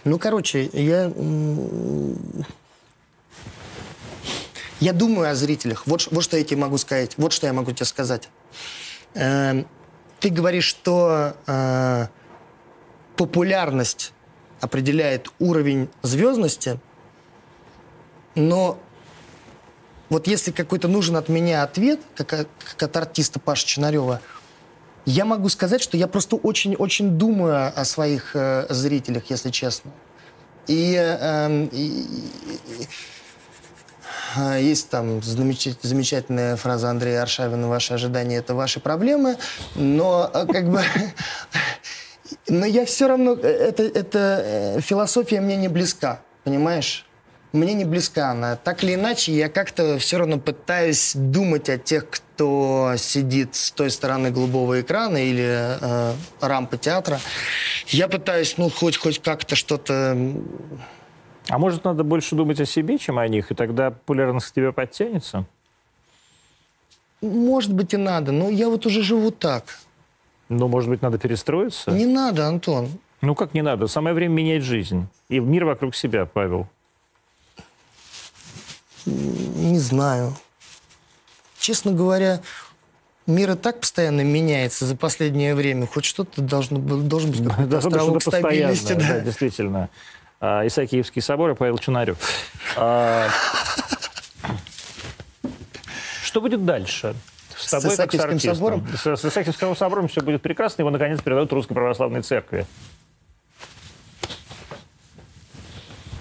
Ну, короче, я... Я думаю о зрителях. Вот, вот что я тебе могу сказать. Вот что я могу тебе сказать. Э, ты говоришь, что э, популярность определяет уровень звездности, но вот если какой-то нужен от меня ответ, как, как от артиста Паши Чинарева, я могу сказать, что я просто очень-очень думаю о своих э, зрителях, если честно. И, э, и, и э, есть там замечательная фраза Андрея Аршавина «Ваши ожидания – это ваши проблемы», но э, как бы... Но я все равно... Э, это, это философия мне не близка, понимаешь? мне не близка она. Так или иначе, я как-то все равно пытаюсь думать о тех, кто сидит с той стороны голубого экрана или э, рампы театра. Я пытаюсь, ну, хоть, хоть как-то что-то... А может, надо больше думать о себе, чем о них, и тогда популярность к тебе подтянется? Может быть, и надо, но я вот уже живу так. Ну, может быть, надо перестроиться? Не надо, Антон. Ну, как не надо? Самое время менять жизнь. И мир вокруг себя, Павел. Не знаю. Честно говоря, мир и так постоянно меняется за последнее время. Хоть что-то должно, должен быть какой-то *laughs* островок стабильности. Да. да, действительно. А, Исаакиевский собор и Павел Чунарев. А, что будет дальше? С тобой, с Исаакиевским как с собором? С, с Исаакиевским собором все будет прекрасно. Его, наконец, передают Русской Православной Церкви.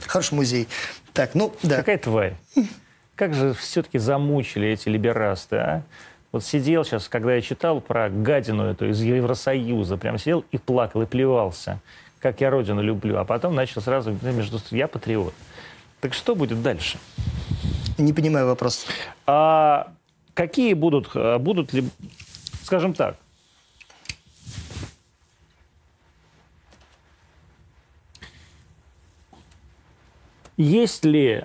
Хороший музей. Так, ну, да. Какая тварь. Как же все-таки замучили эти либерасты, а? Вот сидел сейчас, когда я читал про гадину эту из Евросоюза, прям сидел и плакал, и плевался, как я родину люблю. А потом начал сразу между... Я патриот. Так что будет дальше? Не понимаю вопрос. А какие будут, а будут ли, скажем так, Есть ли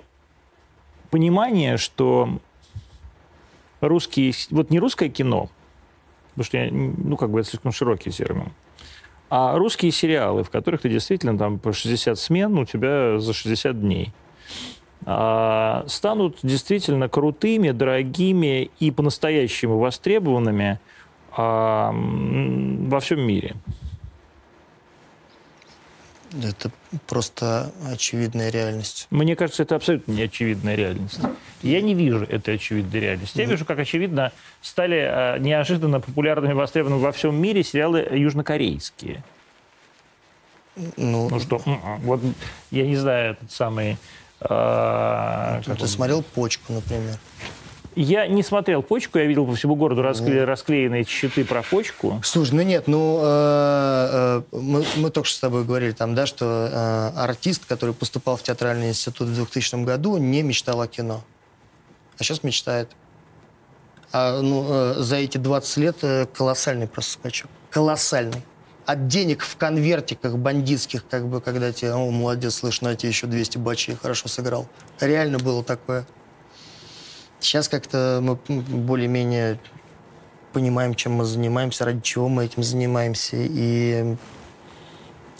понимание, что русские, вот не русское кино, потому что я, ну, как бы это слишком широкий термин, а русские сериалы, в которых ты действительно там по 60 смен у тебя за 60 дней, а, станут действительно крутыми, дорогими и по-настоящему востребованными а, во всем мире. Это просто очевидная реальность. Мне кажется, это абсолютно не очевидная реальность. Я не вижу этой очевидной реальности. Я вижу, как очевидно стали э, неожиданно популярными, востребованными во всем мире сериалы южнокорейские. Ну, ну что, м-м, вот я не знаю, этот самый... Э, ты смотрел «Почку», например? Я не смотрел почку, я видел по всему городу раскле... Расклеенные щиты про почку. Слушай, ну нет, ну э, э, мы, мы только что с тобой говорили там, да, что э, артист, который поступал в театральный институт в 2000 году, не мечтал о кино. А сейчас мечтает. А ну, э, за эти 20 лет э, колоссальный просто скачок. Колоссальный. от денег в конвертиках бандитских, как бы, когда тебе, о, молодец, слышь, на тебе еще 200 бачей, хорошо сыграл. Реально было такое. Сейчас как-то мы более-менее понимаем, чем мы занимаемся, ради чего мы этим занимаемся. И...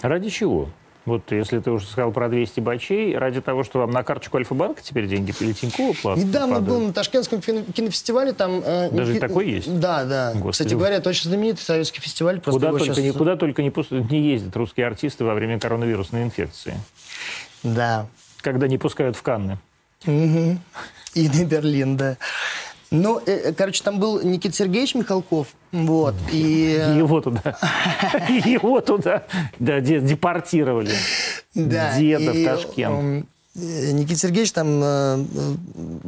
Ради чего? Вот если ты уже сказал про 200 бачей, ради того, что вам на карточку Альфа-банка теперь деньги или Тинькофф платят? Недавно падают. был на Ташкентском кинофестивале, там... Э, Даже не... такой есть? Да, да. Господи. Кстати говоря, это очень знаменитый советский фестиваль. Просто куда, только, сейчас... куда только не, не ездят русские артисты во время коронавирусной инфекции. Да. Когда не пускают в Канны. Угу. И на Берлин, да. Ну, э, э, короче, там был Никита Сергеевич Михалков, вот, и... Его туда, *laughs* его туда, да, депортировали. Да. Деда в Ташкент. Э, Никита Сергеевич там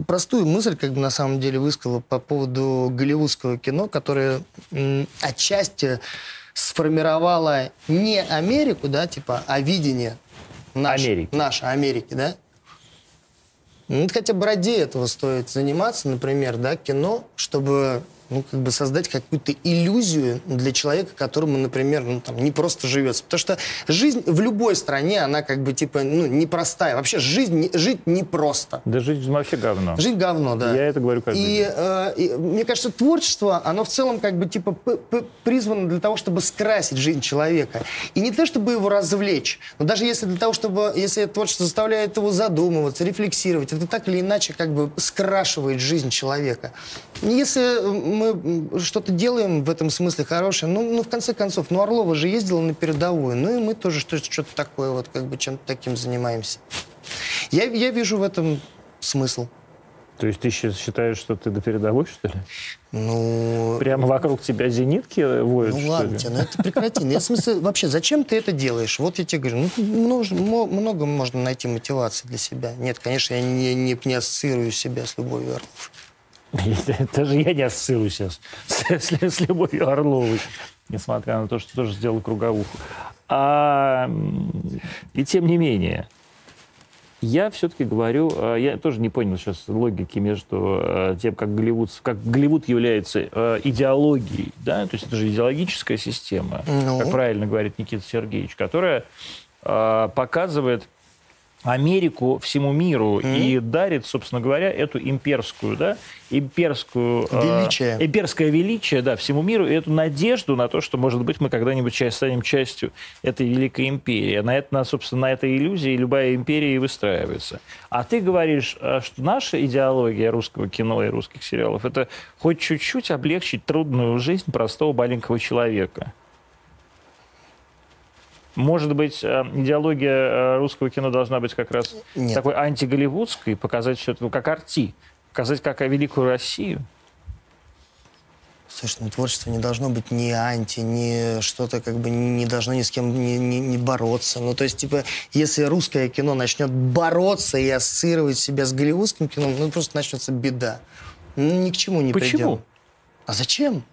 простую мысль, как бы на самом деле высказал по поводу голливудского кино, которое отчасти сформировало не Америку, да, типа, а видение наш, Америки. да, ну, хотя бы ради этого стоит заниматься, например, да, кино, чтобы ну, как бы создать какую-то иллюзию для человека, которому, например, ну, там, не просто живется. Потому что жизнь в любой стране, она как бы, типа, ну, непростая. Вообще жизнь, жить непросто. Да жизнь вообще говно. Жить говно, да. Я это говорю каждый и, день. Э, и, мне кажется, творчество, оно в целом как бы, типа, призвано для того, чтобы скрасить жизнь человека. И не то, чтобы его развлечь, но даже если для того, чтобы, если творчество заставляет его задумываться, рефлексировать, это так или иначе как бы скрашивает жизнь человека. Если мы что-то делаем в этом смысле хорошее, ну, ну, в конце концов, ну, Орлова же ездила на передовую, ну, и мы тоже что-то такое вот, как бы, чем-то таким занимаемся. Я, я вижу в этом смысл. То есть ты считаешь, что ты до передовой, что ли? Ну... Прямо вокруг тебя зенитки воют, Ну ладно тебе, ну это прекрати. Ну, в смысле, вообще, зачем ты это делаешь? Вот я тебе говорю, ну, много, много можно найти мотивации для себя. Нет, конечно, я не, не, не ассоциирую себя с любовью Орлов. *laughs* Даже я не ассоциирую сейчас *laughs* с, с, с Любовью Орловой, несмотря на то, что тоже сделал круговуху. А, и тем не менее, я все-таки говорю, а, я тоже не понял сейчас логики между а, тем, как Голливуд, как Голливуд является а, идеологией, да, то есть это же идеологическая система, ну. как правильно говорит Никита Сергеевич, которая показывает Америку всему миру mm-hmm. и дарит, собственно говоря, эту имперскую, да, имперскую... Э, величие. Э, имперское величие, да, всему миру, и эту надежду на то, что, может быть, мы когда-нибудь часть, станем частью этой великой империи. На, это, на, собственно, на этой иллюзии любая империя и выстраивается. А ты говоришь, э, что наша идеология русского кино и русских сериалов – это хоть чуть-чуть облегчить трудную жизнь простого маленького человека – может быть, э, идеология э, русского кино должна быть как раз Нет. такой антиголливудской, показать все это как арти, показать как великую Россию? Слушай, ну творчество не должно быть ни анти, ни что-то как бы не должно ни с кем не, не, не бороться. Ну, то есть, типа, если русское кино начнет бороться и ассоциировать себя с голливудским кино, ну, просто начнется беда. Ну, ни к чему не Почему? придем. А зачем?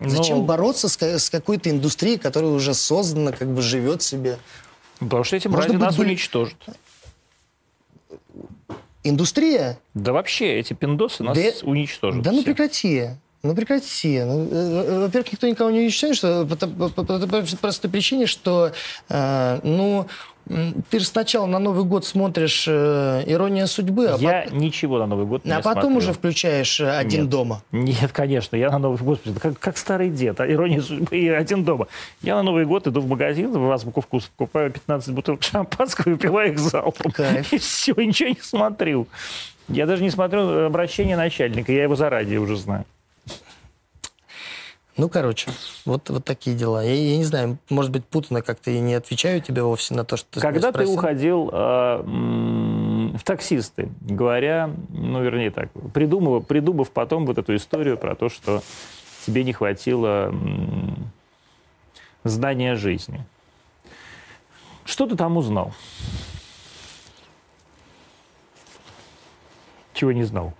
Зачем Но... бороться с, с какой-то индустрией, которая уже создана, как бы живет себе? Потому что этим Можно нас были... уничтожат. Индустрия? Да вообще, эти пиндосы нас да... уничтожат. Да ну все. ну прекрати. Ну прекрати. Ну, э, э, во-первых, никто никого не уничтожит, что, по, по, по, по, по простой причине, что э, ну, ты же сначала на Новый год смотришь э, «Ирония судьбы», а Я потом... ничего на Новый год не А потом смотрел. уже включаешь э, «Один Нет. дома». Нет, конечно, я на Новый год, как, как старый дед, а «Ирония судьбы» и «Один дома». Я на Новый год иду в магазин, в «Азбуку вкус», покупаю 15 бутылок шампанского и выпиваю их залпом. Кайф. И все, ничего не смотрю. Я даже не смотрю обращение начальника, я его заранее уже знаю. Ну, короче, вот, вот такие дела. Я, я не знаю, может быть, путано как-то и не отвечаю тебе вовсе на то, что ты Когда ты уходил э, в таксисты, говоря, ну, вернее так, придумав, придумав потом вот эту историю про то, что тебе не хватило знания жизни. Что ты там узнал? Чего не знал?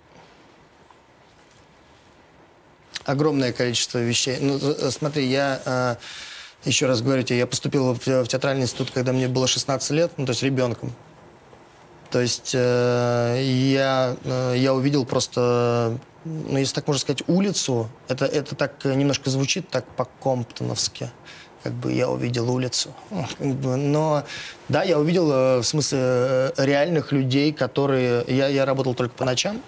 Огромное количество вещей. Ну, э, смотри, я... Э, еще раз говорю тебе, я поступил в, театральный институт, когда мне было 16 лет, ну, то есть ребенком. То есть э, я, я увидел просто, ну, если так можно сказать, улицу. Это, это так немножко звучит так по-комптоновски как бы я увидел улицу. Но да, я увидел в смысле реальных людей, которые... Я, я работал только по ночам,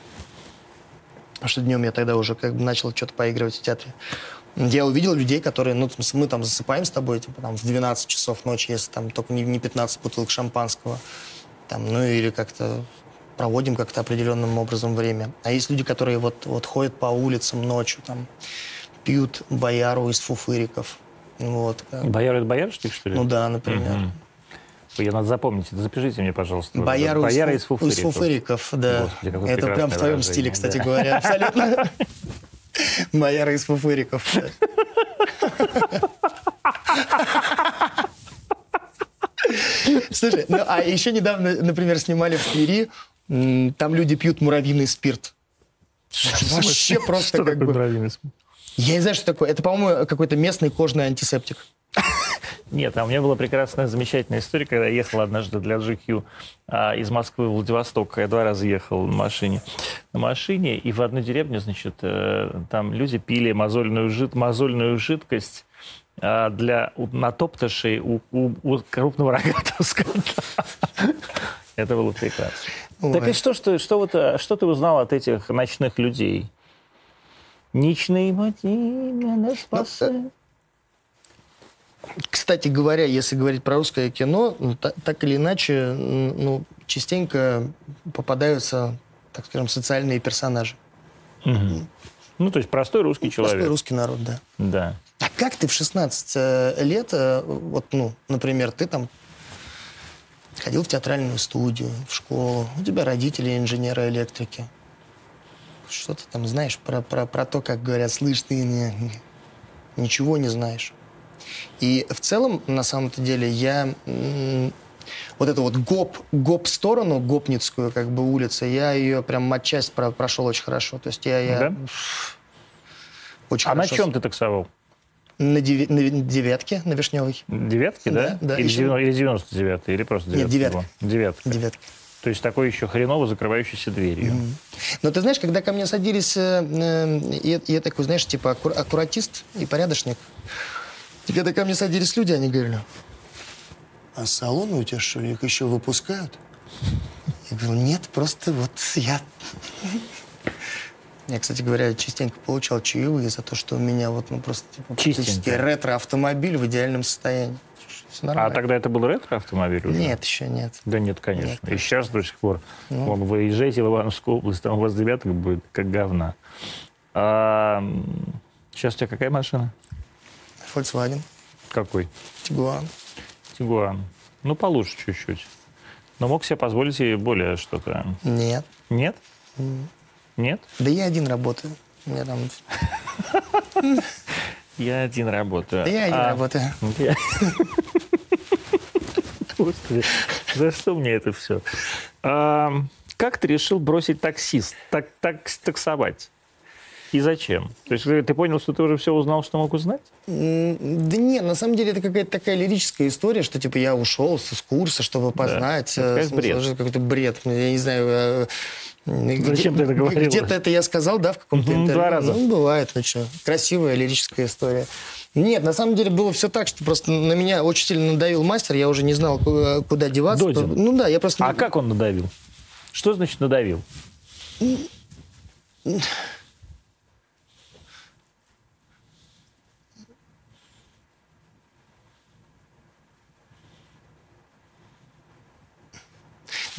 потому что днем я тогда уже как бы начал что-то поигрывать в театре. Я увидел людей, которые, ну, мы там засыпаем с тобой, типа, там, в 12 часов ночи, если там только не, не 15 бутылок шампанского, там, ну, или как-то проводим как-то определенным образом время. А есть люди, которые вот, вот ходят по улицам ночью, там, пьют бояру из фуфыриков. Вот. Бояр это боярышник, что ли? Ну да, например. Угу. Я надо запомнить. Запишите мне, пожалуйста. Бояру Бояра из, фуфыриков. Из фуфыриков, да. Господи, это прям в твоем стиле, кстати да. говоря, абсолютно. Бояра из фуфыриков. Слушай, ну а еще недавно, например, снимали в Твери, там люди пьют муравьиный спирт. Вообще просто как бы... Я не знаю, что такое. Это, по-моему, какой-то местный кожный антисептик. Нет, а у меня была прекрасная, замечательная история, когда я ехал однажды для GQ а, из Москвы в Владивосток. Я два раза ехал на машине. На машине, и в одной деревне, значит, э, там люди пили мозольную, жид, мозольную жидкость а, для натоптышей у, у, у крупного рогатого скота. Это было прекрасно. Так и что, что, что, вот, э, что ты узнал от этих ночных людей? Ничные мотивы меня спасают. Кстати говоря, если говорить про русское кино, ну, так, так или иначе, ну, частенько попадаются, так скажем, социальные персонажи. Угу. Ну, то есть простой русский ну, человек. Простой русский народ, да. Да. А как ты в 16 э, лет, э, вот, ну, например, ты там ходил в театральную студию, в школу, у тебя родители инженеры-электрики. Что ты там знаешь про, про, про то, как говорят, слышь, ты не, ничего не знаешь. И в целом, на самом-то деле, я вот эту вот гоп, гоп сторону, гопницкую как бы улицу, я ее прям матчасть про, прошел очень хорошо. То есть я... я да? очень а хорошо. на чем ты таксовал? На, деви, на девятке, на Вишневой. Девятки, да? Да, да. Или, еще... или 99 или просто девятка? Нет, девятка. Девятка. Девятка. То есть такой еще хреново закрывающийся дверью. Mm-hmm. Но ты знаешь, когда ко мне садились, э, э, я, я такой, знаешь, типа аккур, аккуратист и порядочник, и когда ко мне садились люди, они говорили, а салоны у тебя, что ли, их еще выпускают? Я говорю, нет, просто вот я... Я, кстати говоря, частенько получал чаевые за то, что у меня вот, ну, просто типа, ретро-автомобиль в идеальном состоянии. А тогда это был ретро-автомобиль уже? Нет, еще нет. Да нет, конечно. Нет, конечно. И сейчас до сих пор. Ну. Вон, вы езжаете в Ивановскую область, там у вас девяток будет как говна. А, сейчас у тебя какая машина? Volkswagen. Какой? Тигуан. Тигуан. Ну, получше чуть-чуть. Но мог себе позволить и более что-то? Нет. Нет? Mm. Нет? Да я один работаю. Меня там... *laughs* Я один работаю. Да я один а... работаю. *laughs* Господи, за что мне это все? Как ты решил бросить таксист, так, так, таксовать? И зачем? То есть ты понял, что ты уже все узнал, что мог узнать? Да нет, на самом деле это какая-то такая лирическая история, что типа я ушел с курса, чтобы познать. Да. Это бред. Какой-то бред. Я не знаю... Э, зачем ты это говорил? Где-то это я сказал, да, в каком-то интервью? Два раза. Ну, бывает, ну что. Красивая лирическая история. Нет, на самом деле было все так, что просто на меня очень сильно надавил мастер, я уже не знал, куда деваться. Додин. Ну да, я просто... А как он надавил? Что значит надавил?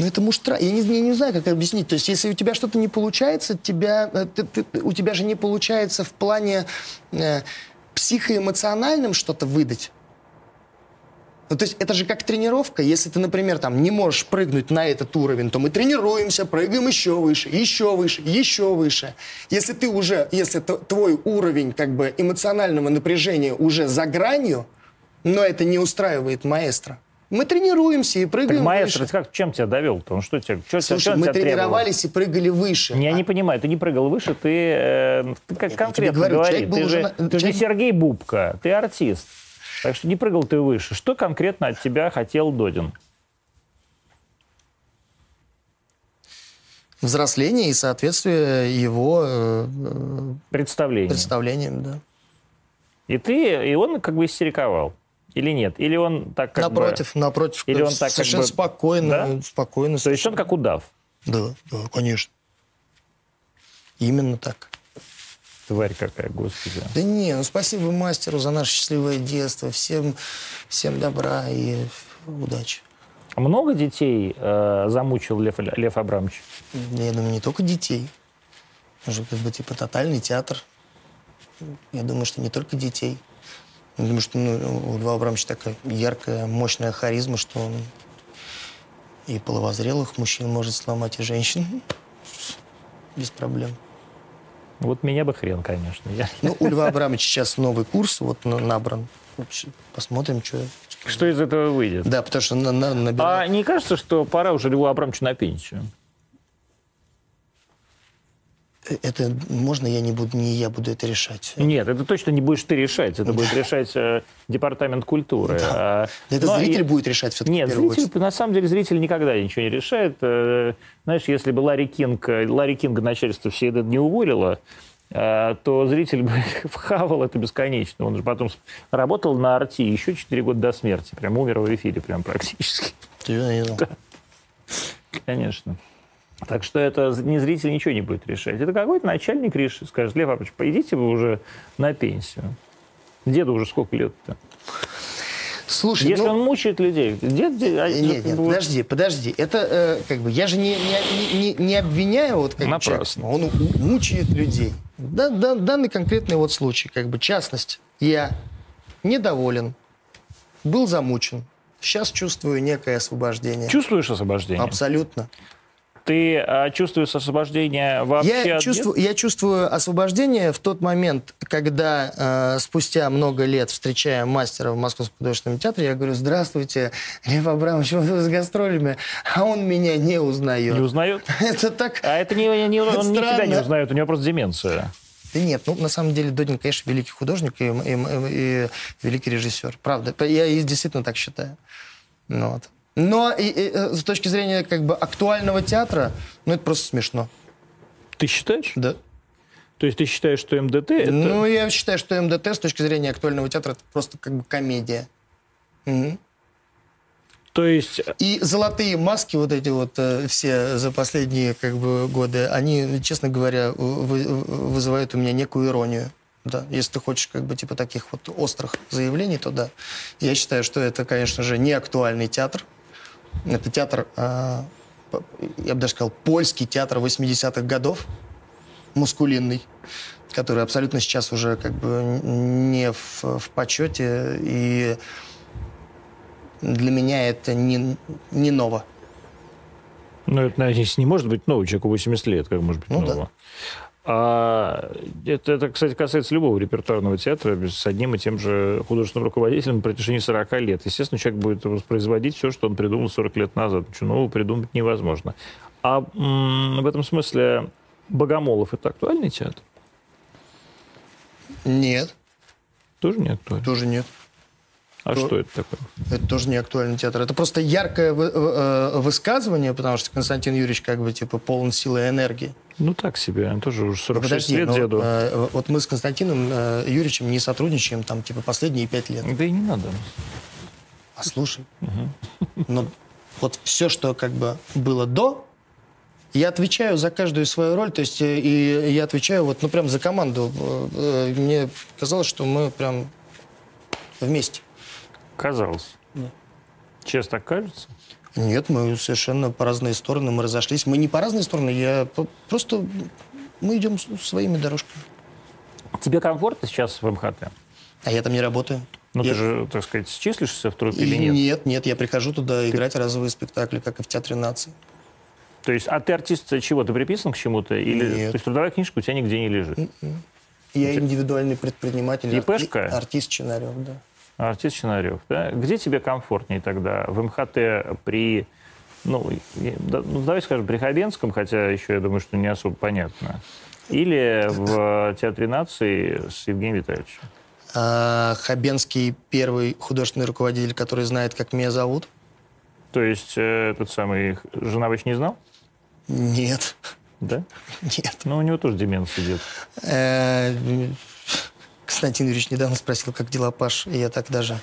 Ну, это муштра. Я не, я не знаю, как объяснить. То есть, если у тебя что-то не получается, тебя, э, ты, ты, у тебя же не получается в плане э, психоэмоциональным что-то выдать. Ну, то есть это же как тренировка. Если ты, например, там не можешь прыгнуть на этот уровень, то мы тренируемся, прыгаем еще выше, еще выше, еще выше. Если ты уже, если твой уровень как бы эмоционального напряжения уже за гранью, но это не устраивает маэстро, мы тренируемся и прыгаем так маэстро, выше. как, чем тебя довел? Потому что тебя, что, Слушай, что мы тебя тренировались требовал? и прыгали выше. Я а... не понимаю, ты не прыгал выше, ты, э, ты как конкретно говорю, говори. Ты, же, на... ты человек... же Сергей Бубка, ты артист. Так что не прыгал ты выше. Что конкретно от тебя хотел Додин? Взросление и соответствие его э, представлениям. представлениям, да. И ты, и он как бы истериковал. Или нет? Или он так как напротив, бы... напротив. Или он так совершенно как бы... спокойно, Да? спокойно. То есть он как удав, Да, да, конечно. Именно так. тварь какая, господи. Да не, ну спасибо мастеру за наше счастливое детство. Всем, всем добра и удачи. А Много детей э, замучил Лев, Лев Абрамович? Я думаю, не только детей. Уже как бы типа тотальный театр. Я думаю, что не только детей. Я думаю, что ну, у Льва Абрамовича такая яркая, мощная харизма, что он и половозрелых мужчин может сломать, и женщин. *laughs* Без проблем. Вот меня бы хрен, конечно. Я- Ну, у Льва Абрамовича сейчас новый курс вот на- набран. Посмотрим, что... Что из этого выйдет? Да, потому что на, на, А набирает- не кажется, что пора уже Льву Абрамовичу на пенсию? Это можно, я не буду, не я буду это решать. Нет, это точно не будешь ты решать. Это будет решать э, департамент культуры. А, Это но зритель и- будет решать все-таки Нет, зритель, очередь. на самом деле зритель никогда ничего не решает. Э, Знаешь, если бы Ларри Кинг, э, Ларри Кинга начальство все это не уволило, э, то зритель бы *laughs* вхавал это бесконечно. Он же потом работал на арти еще 4 года до смерти. Прям умер в эфире, прям практически. Серьезно, знал. *laughs* Конечно. Так что это не зритель ничего не будет решать. Это какой-то начальник решит, скажет, Лев Павлович, поедите вы уже на пенсию. Деду уже сколько лет-то? Слушай, Если ну, он мучает людей, дед... дед- а, Нет, нет, вот- подожди, подожди. Это э, как бы я же не, не, не- не обвиняю вот как бы Напрасно. человека. Он мучает людей. Да, да, данный конкретный вот случай, как бы частность. Я недоволен, был замучен. Сейчас чувствую некое освобождение. Чувствуешь освобождение? Абсолютно. Ты а, чувствуешь освобождение вообще Я от чувствую, я чувствую освобождение в тот момент, когда э, спустя много лет, встречая мастера в Московском художественном театре, я говорю, здравствуйте, Лев Абрамович, вы с гастролями, а он меня не узнает. Не узнает? *laughs* Это так... А это не, не- он не тебя не Странно. узнает, у него просто деменция. Да нет, ну, на самом деле, Додин, конечно, великий художник и, и- и- великий режиссер. Правда. Я действительно так считаю. Ну, вот. Но и- и, э, с точки зрения как бы актуального театра, ну, это просто смешно. Ты считаешь? Да. То есть ты считаешь, что МДТ это... Ну, я считаю, что МДТ с точки зрения актуального театра это просто как бы комедия. Мгм. То есть И золотые маски вот эти вот э, все за последние как бы годы, они, честно говоря, вы- вызывают у меня некую иронию. Да, если ты хочешь как бы типа таких вот острых заявлений, то да. Я считаю, что это, конечно же, не актуальный театр. Это театр, а, я бы даже сказал, польский театр 80-х годов, мускулинный, который абсолютно сейчас уже как бы не в, в почете. И для меня это не, не ново. Ну, это, наверное, не может быть новый человеку 80 лет, как может быть Ну да. А это, это, кстати, касается любого репертуарного театра с одним и тем же художественным руководителем на протяжении 40 лет. Естественно, человек будет воспроизводить все, что он придумал 40 лет назад. Ничего нового придумать невозможно. А в этом смысле Богомолов – это актуальный театр? Нет, Тоже не актуальный. тоже нет. А То- что это такое? Это тоже не актуальный театр. Это просто яркое вы- э, высказывание, потому что Константин Юрьевич как бы типа полон силы и энергии. Ну, так себе. Он тоже уже 46 Подожди, лет но, деду. э, вот мы с Константином э, Юрьевичем не сотрудничаем там типа последние пять лет. Да и не надо. А слушай, но вот все, что как бы было до, я отвечаю за каждую свою роль, то есть э, и я отвечаю вот, ну прям за команду. Э, э, Мне казалось, что мы прям вместе. Казалось. Честно так кажется? Нет, мы совершенно по разные стороны, мы разошлись. Мы не по разные стороны, я просто мы идем своими дорожками. Тебе комфортно сейчас в МХТ? А я там не работаю. Ну, Я- ты же, так сказать, числишься в труппе И или нет? нет, нет, я прихожу туда играть разовые спектакли, как и в Театре нации. То есть, а ты артист чего? Ты приписан к чему-то? Или... Нет. То есть трудовая книжка у тебя нигде не лежит? Я индивидуальный предприниматель, ИПшка? арти- артист Чинарев, да. Артист Чинарев, да? Где тебе комфортнее тогда? В МХТ при... Ну, ну, давай скажем, при Хабенском, хотя еще, я думаю, что не особо понятно. Или в Театре нации с Евгением Витальевичем? А, Хабенский первый художественный руководитель, который знает, как меня зовут. То есть э, этот самый Женович не знал? Нет, Да? *laughs* нет. Ну, у него тоже деменция идет. Константин Юрьевич недавно спросил, как дела, Паш, и я так даже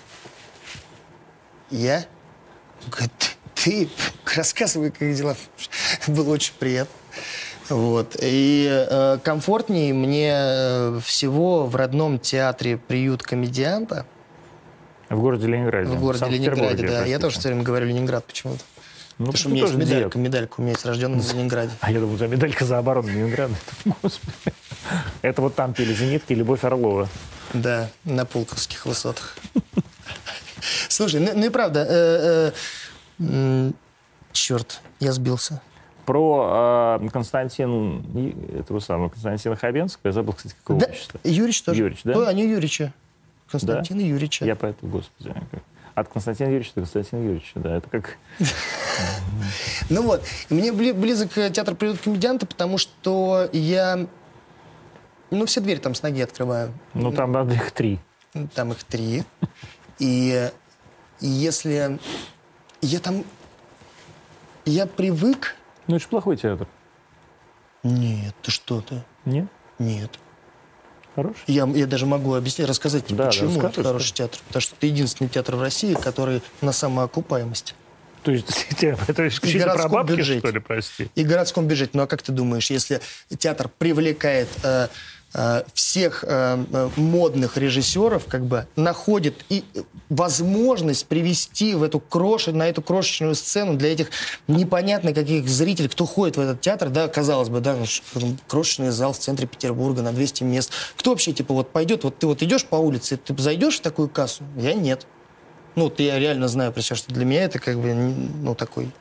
Я? Говорит, ты рассказывай, как дела. *laughs* Было очень приятно. Вот. И э, комфортнее мне э, всего в родном театре «Приют комедианта». В городе Ленинграде. В городе Ленинграде, да. простите. Я тоже все время говорю Ленинград почему-то. Ну, Потому что у меня есть медалька, дед. медалька у меня есть, рожденный в Ленинграде. *laughs* А я думаю, у тебя медалька за оборону Ленинграда. *laughs* Господи. Это вот там пели «Зенитки» «Любовь Орлова». Да, на Пулковских высотах. *laughs* Слушай, ну, ну и правда, э, э, черт, я сбился. Про э, Константин, этого самого Константина Хабенского, я забыл, кстати, какого Да, отчества. Юрич тоже. Юрич, да? Ой, а не Юрича. Константина Юрича. Я поэтому, господи, как- от Константина Юрьевича до Константина Юрьевича, да, это как... *laughs* Ну вот, мне бли- близок э, театр приют комедианта, потому что я, ну, все двери там с ноги открываю. Ну, там надо их три. Там их три. И если я там... Я привык... Ну, это же плохой театр. Нет, ты что ты? Нет? Нет. Хороший? Я, я даже могу объяснить, рассказать тебе, Да, да, почему расскажи, это хороший театр. Потому что это единственный театр в России, который на самоокупаемости. То есть, *laughs* это исключительно про бабки, бюджете. что ли, прости? И городском бюджете. Ну а как ты думаешь, если театр привлекает э, всех э, э, модных режиссеров, как бы находит и э, возможность привести в эту крош... на эту крошечную сцену для этих непонятно каких зрителей, кто ходит в этот театр, да, казалось бы, да, ну, ш- крошечный зал в центре Петербурга на 200 мест. Кто вообще, типа, вот пойдет, вот ты вот идешь по улице, ты зайдешь в такую кассу? Я нет. Ну, вот я реально знаю, про себя, что для меня это как бы, ну, такой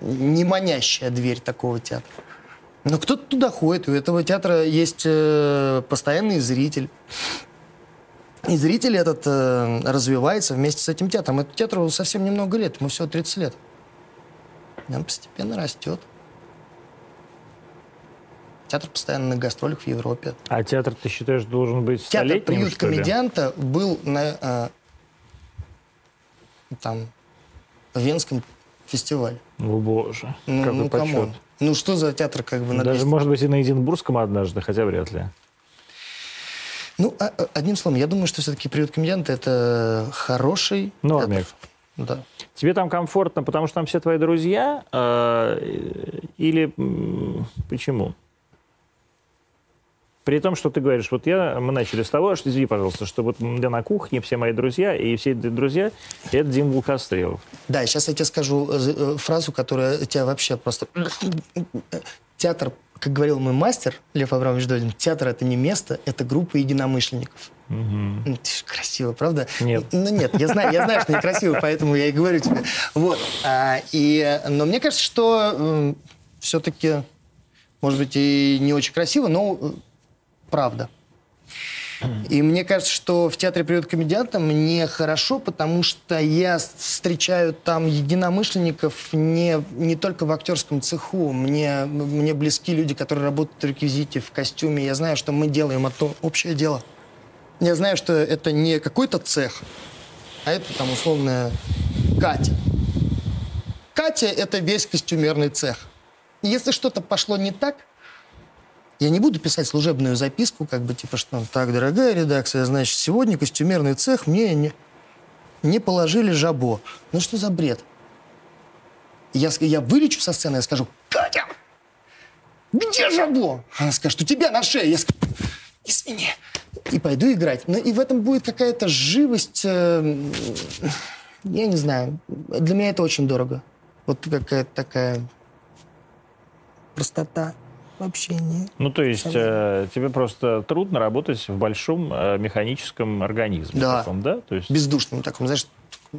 не манящая дверь такого театра. Но кто-то туда ходит, у этого театра есть э, постоянный зритель. И зритель этот э, развивается вместе с этим театром. Этому театру совсем немного лет, ему всего 30 лет. Он постепенно растет. Театр постоянно на гастролях в Европе. А театр, ты считаешь, должен быть Театр столетним, «Приют что ли? комедианта» был на э, там, Венском фестивале. О, боже, Ну, какой ну, почет. come on. Ну, что за театр как бы на Даже, 200? может быть, и на Единбургском однажды, хотя вряд ли. Ну, а- а- одним словом, я думаю, что все-таки «Приют комедианта» — это хороший Нормик. театр. Да. Тебе там комфортно, потому что там все твои друзья? э, или почему? При том, что ты говоришь, вот я, мы начали с того, что, извини, пожалуйста, что вот я на кухне, все мои друзья, и все эти друзья, это Дим Волкострелов. Да, сейчас я тебе скажу э, э, фразу, которая тебя вообще просто... *sniffs* Театр, как говорил мой мастер Лев Абрамович Додин, театр — это не место, это группа единомышленников. Ж Красиво, правда? Нет. Ну нет, я знаю, я знаю, что некрасиво, поэтому я и говорю тебе. Вот. А, и, но мне кажется, что все-таки, может быть, и не очень красиво, но э, правда. И мне кажется, что в театре «Приют комедианта» мне хорошо, потому что я встречаю там единомышленников не, не только в актерском цеху. Мне, мне близки люди, которые работают в реквизите, в костюме. Я знаю, что мы делаем это общее дело. Я знаю, что это не какой-то цех, а это там условная Катя. Катя – это весь костюмерный цех. Если что-то пошло не так, я не буду писать служебную записку, как бы типа, что так, дорогая редакция, значит, сегодня костюмерный цех мне не, не положили жабо. Ну что за бред? Я, я вылечу со сцены, я скажу, Катя, где жабо? Она скажет, у тебя на шее. Я скажу, извини. И пойду играть. Но и в этом будет какая-то живость, э, я не знаю. Для меня это очень дорого. Вот какая-то такая простота в общении. Ну, то есть э, тебе просто трудно работать в большом э, механическом организме. Да. таком, да? То есть, Бездушным таком, знаешь,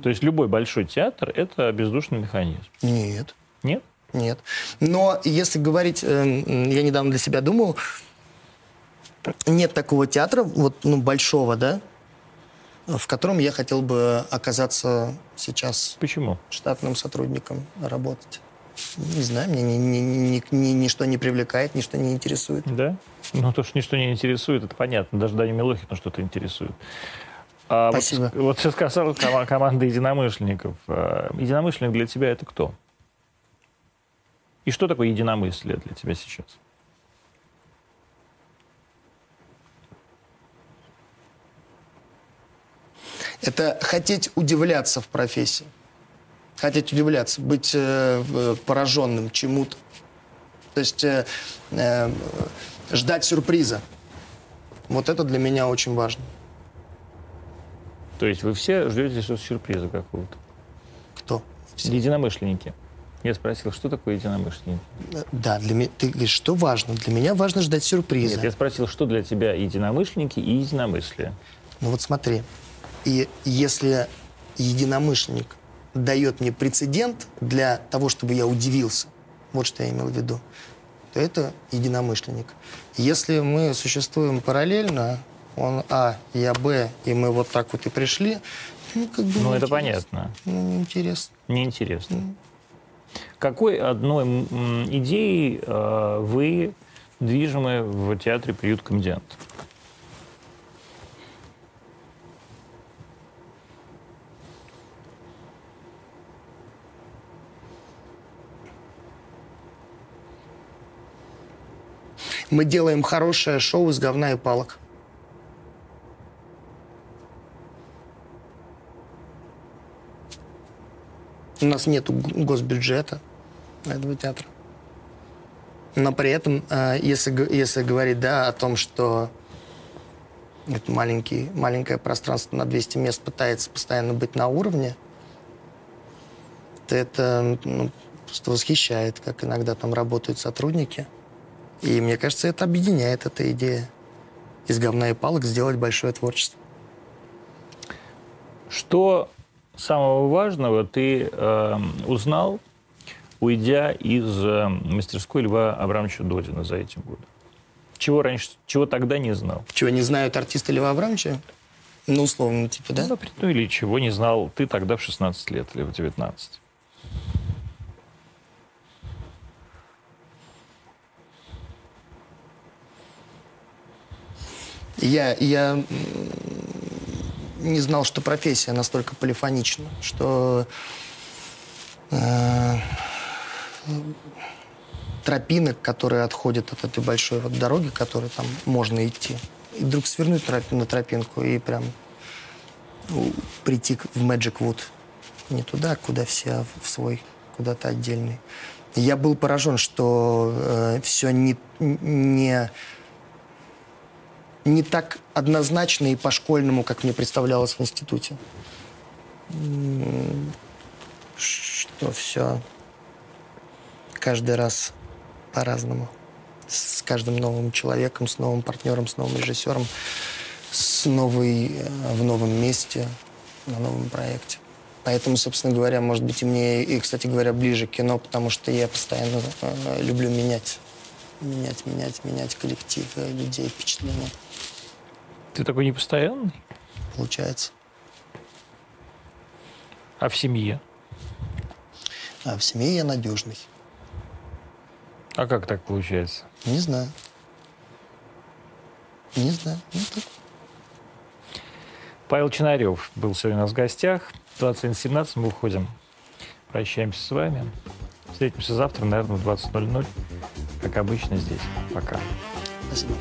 то есть любой большой театр — это бездушный механизм. нет. Нет? Нет. Но если говорить, э, я недавно для себя думал, нет такого театра, вот, ну, большого, да, в котором я хотел бы оказаться сейчас Почему? штатным сотрудником работать. Не знаю, меня ни- ни- ни- ни- ничто не привлекает, ничто не интересует. Да? Ну, то, что ничто не интересует, это понятно. Даже Даню Милохину что-то интересует. А вот Спасибо. Вот, ты сказал кома- команда единомышленников. А, Единомышленник для тебя это кто? И что такое единомыслие для тебя сейчас? Это хотеть удивляться в профессии. Хотеть удивляться, быть э, пораженным чему-то. То есть э, э, ждать сюрприза. Вот это для меня очень важно. То есть вы все ждете сюрприза какого-то? Кто? Все. Единомышленники. Я спросил, что такое единомышленники? Да, для меня, ты говоришь, что важно? Для меня важно ждать сюрприза. Нет, я спросил, что для тебя единомышленники и единомыслие? Ну вот смотри, и если единомышленник дает мне прецедент для того, чтобы я удивился, вот что я имел в виду, то это единомышленник. Если мы существуем параллельно, он А, я Б, и мы вот так вот и пришли, ну, как бы ну это понятно. Ну, интересно. Неинтересно. Mm. Какой одной идеей э, вы движимы в театре «Приют комедиант»? Мы делаем хорошее шоу из говна и палок. У нас нет госбюджета этого театра. Но при этом, э, если, если говорить да, о том, что это маленький, маленькое пространство на 200 мест пытается постоянно быть на уровне, то это ну, просто восхищает, как иногда там работают сотрудники – и мне кажется, это объединяет эта идея. Из говна и палок сделать большое творчество. Что самого важного ты э, узнал, уйдя из э, мастерской Льва Абрамовича Додина за эти годы? Чего раньше, чего тогда не знал? Чего не знают артисты Льва Абрамовича? Ну, условно, типа, да? Ну, ну, или чего не знал ты тогда в 16 лет или в 19? Я, я не знал, что профессия настолько полифонична, что э, тропинок, которые отходят от этой большой вот дороги, которой там можно идти, и вдруг свернуть на тропинку и прям прийти в Magic Wood. Не туда, куда все, а в свой, куда-то отдельный. Я был поражен, что э, все не, не не так однозначно и по-школьному, как мне представлялось в институте. Что все каждый раз по-разному. С каждым новым человеком, с новым партнером, с новым режиссером, с новой, э, в новом месте, на новом проекте. Поэтому, собственно говоря, может быть, и мне, и, кстати говоря, ближе кино, потому что я постоянно э, люблю менять. Менять, менять, менять коллектив, людей, впечатления. Ты такой непостоянный? Получается. А в семье? А в семье я надежный. А как так получается? Не знаю. Не знаю. Ну, так. Павел Чинарев был сегодня у нас в гостях. 21.17 мы уходим. Прощаемся с вами. Встретимся завтра, наверное, в 20.00. Как обычно здесь. Пока. Спасибо.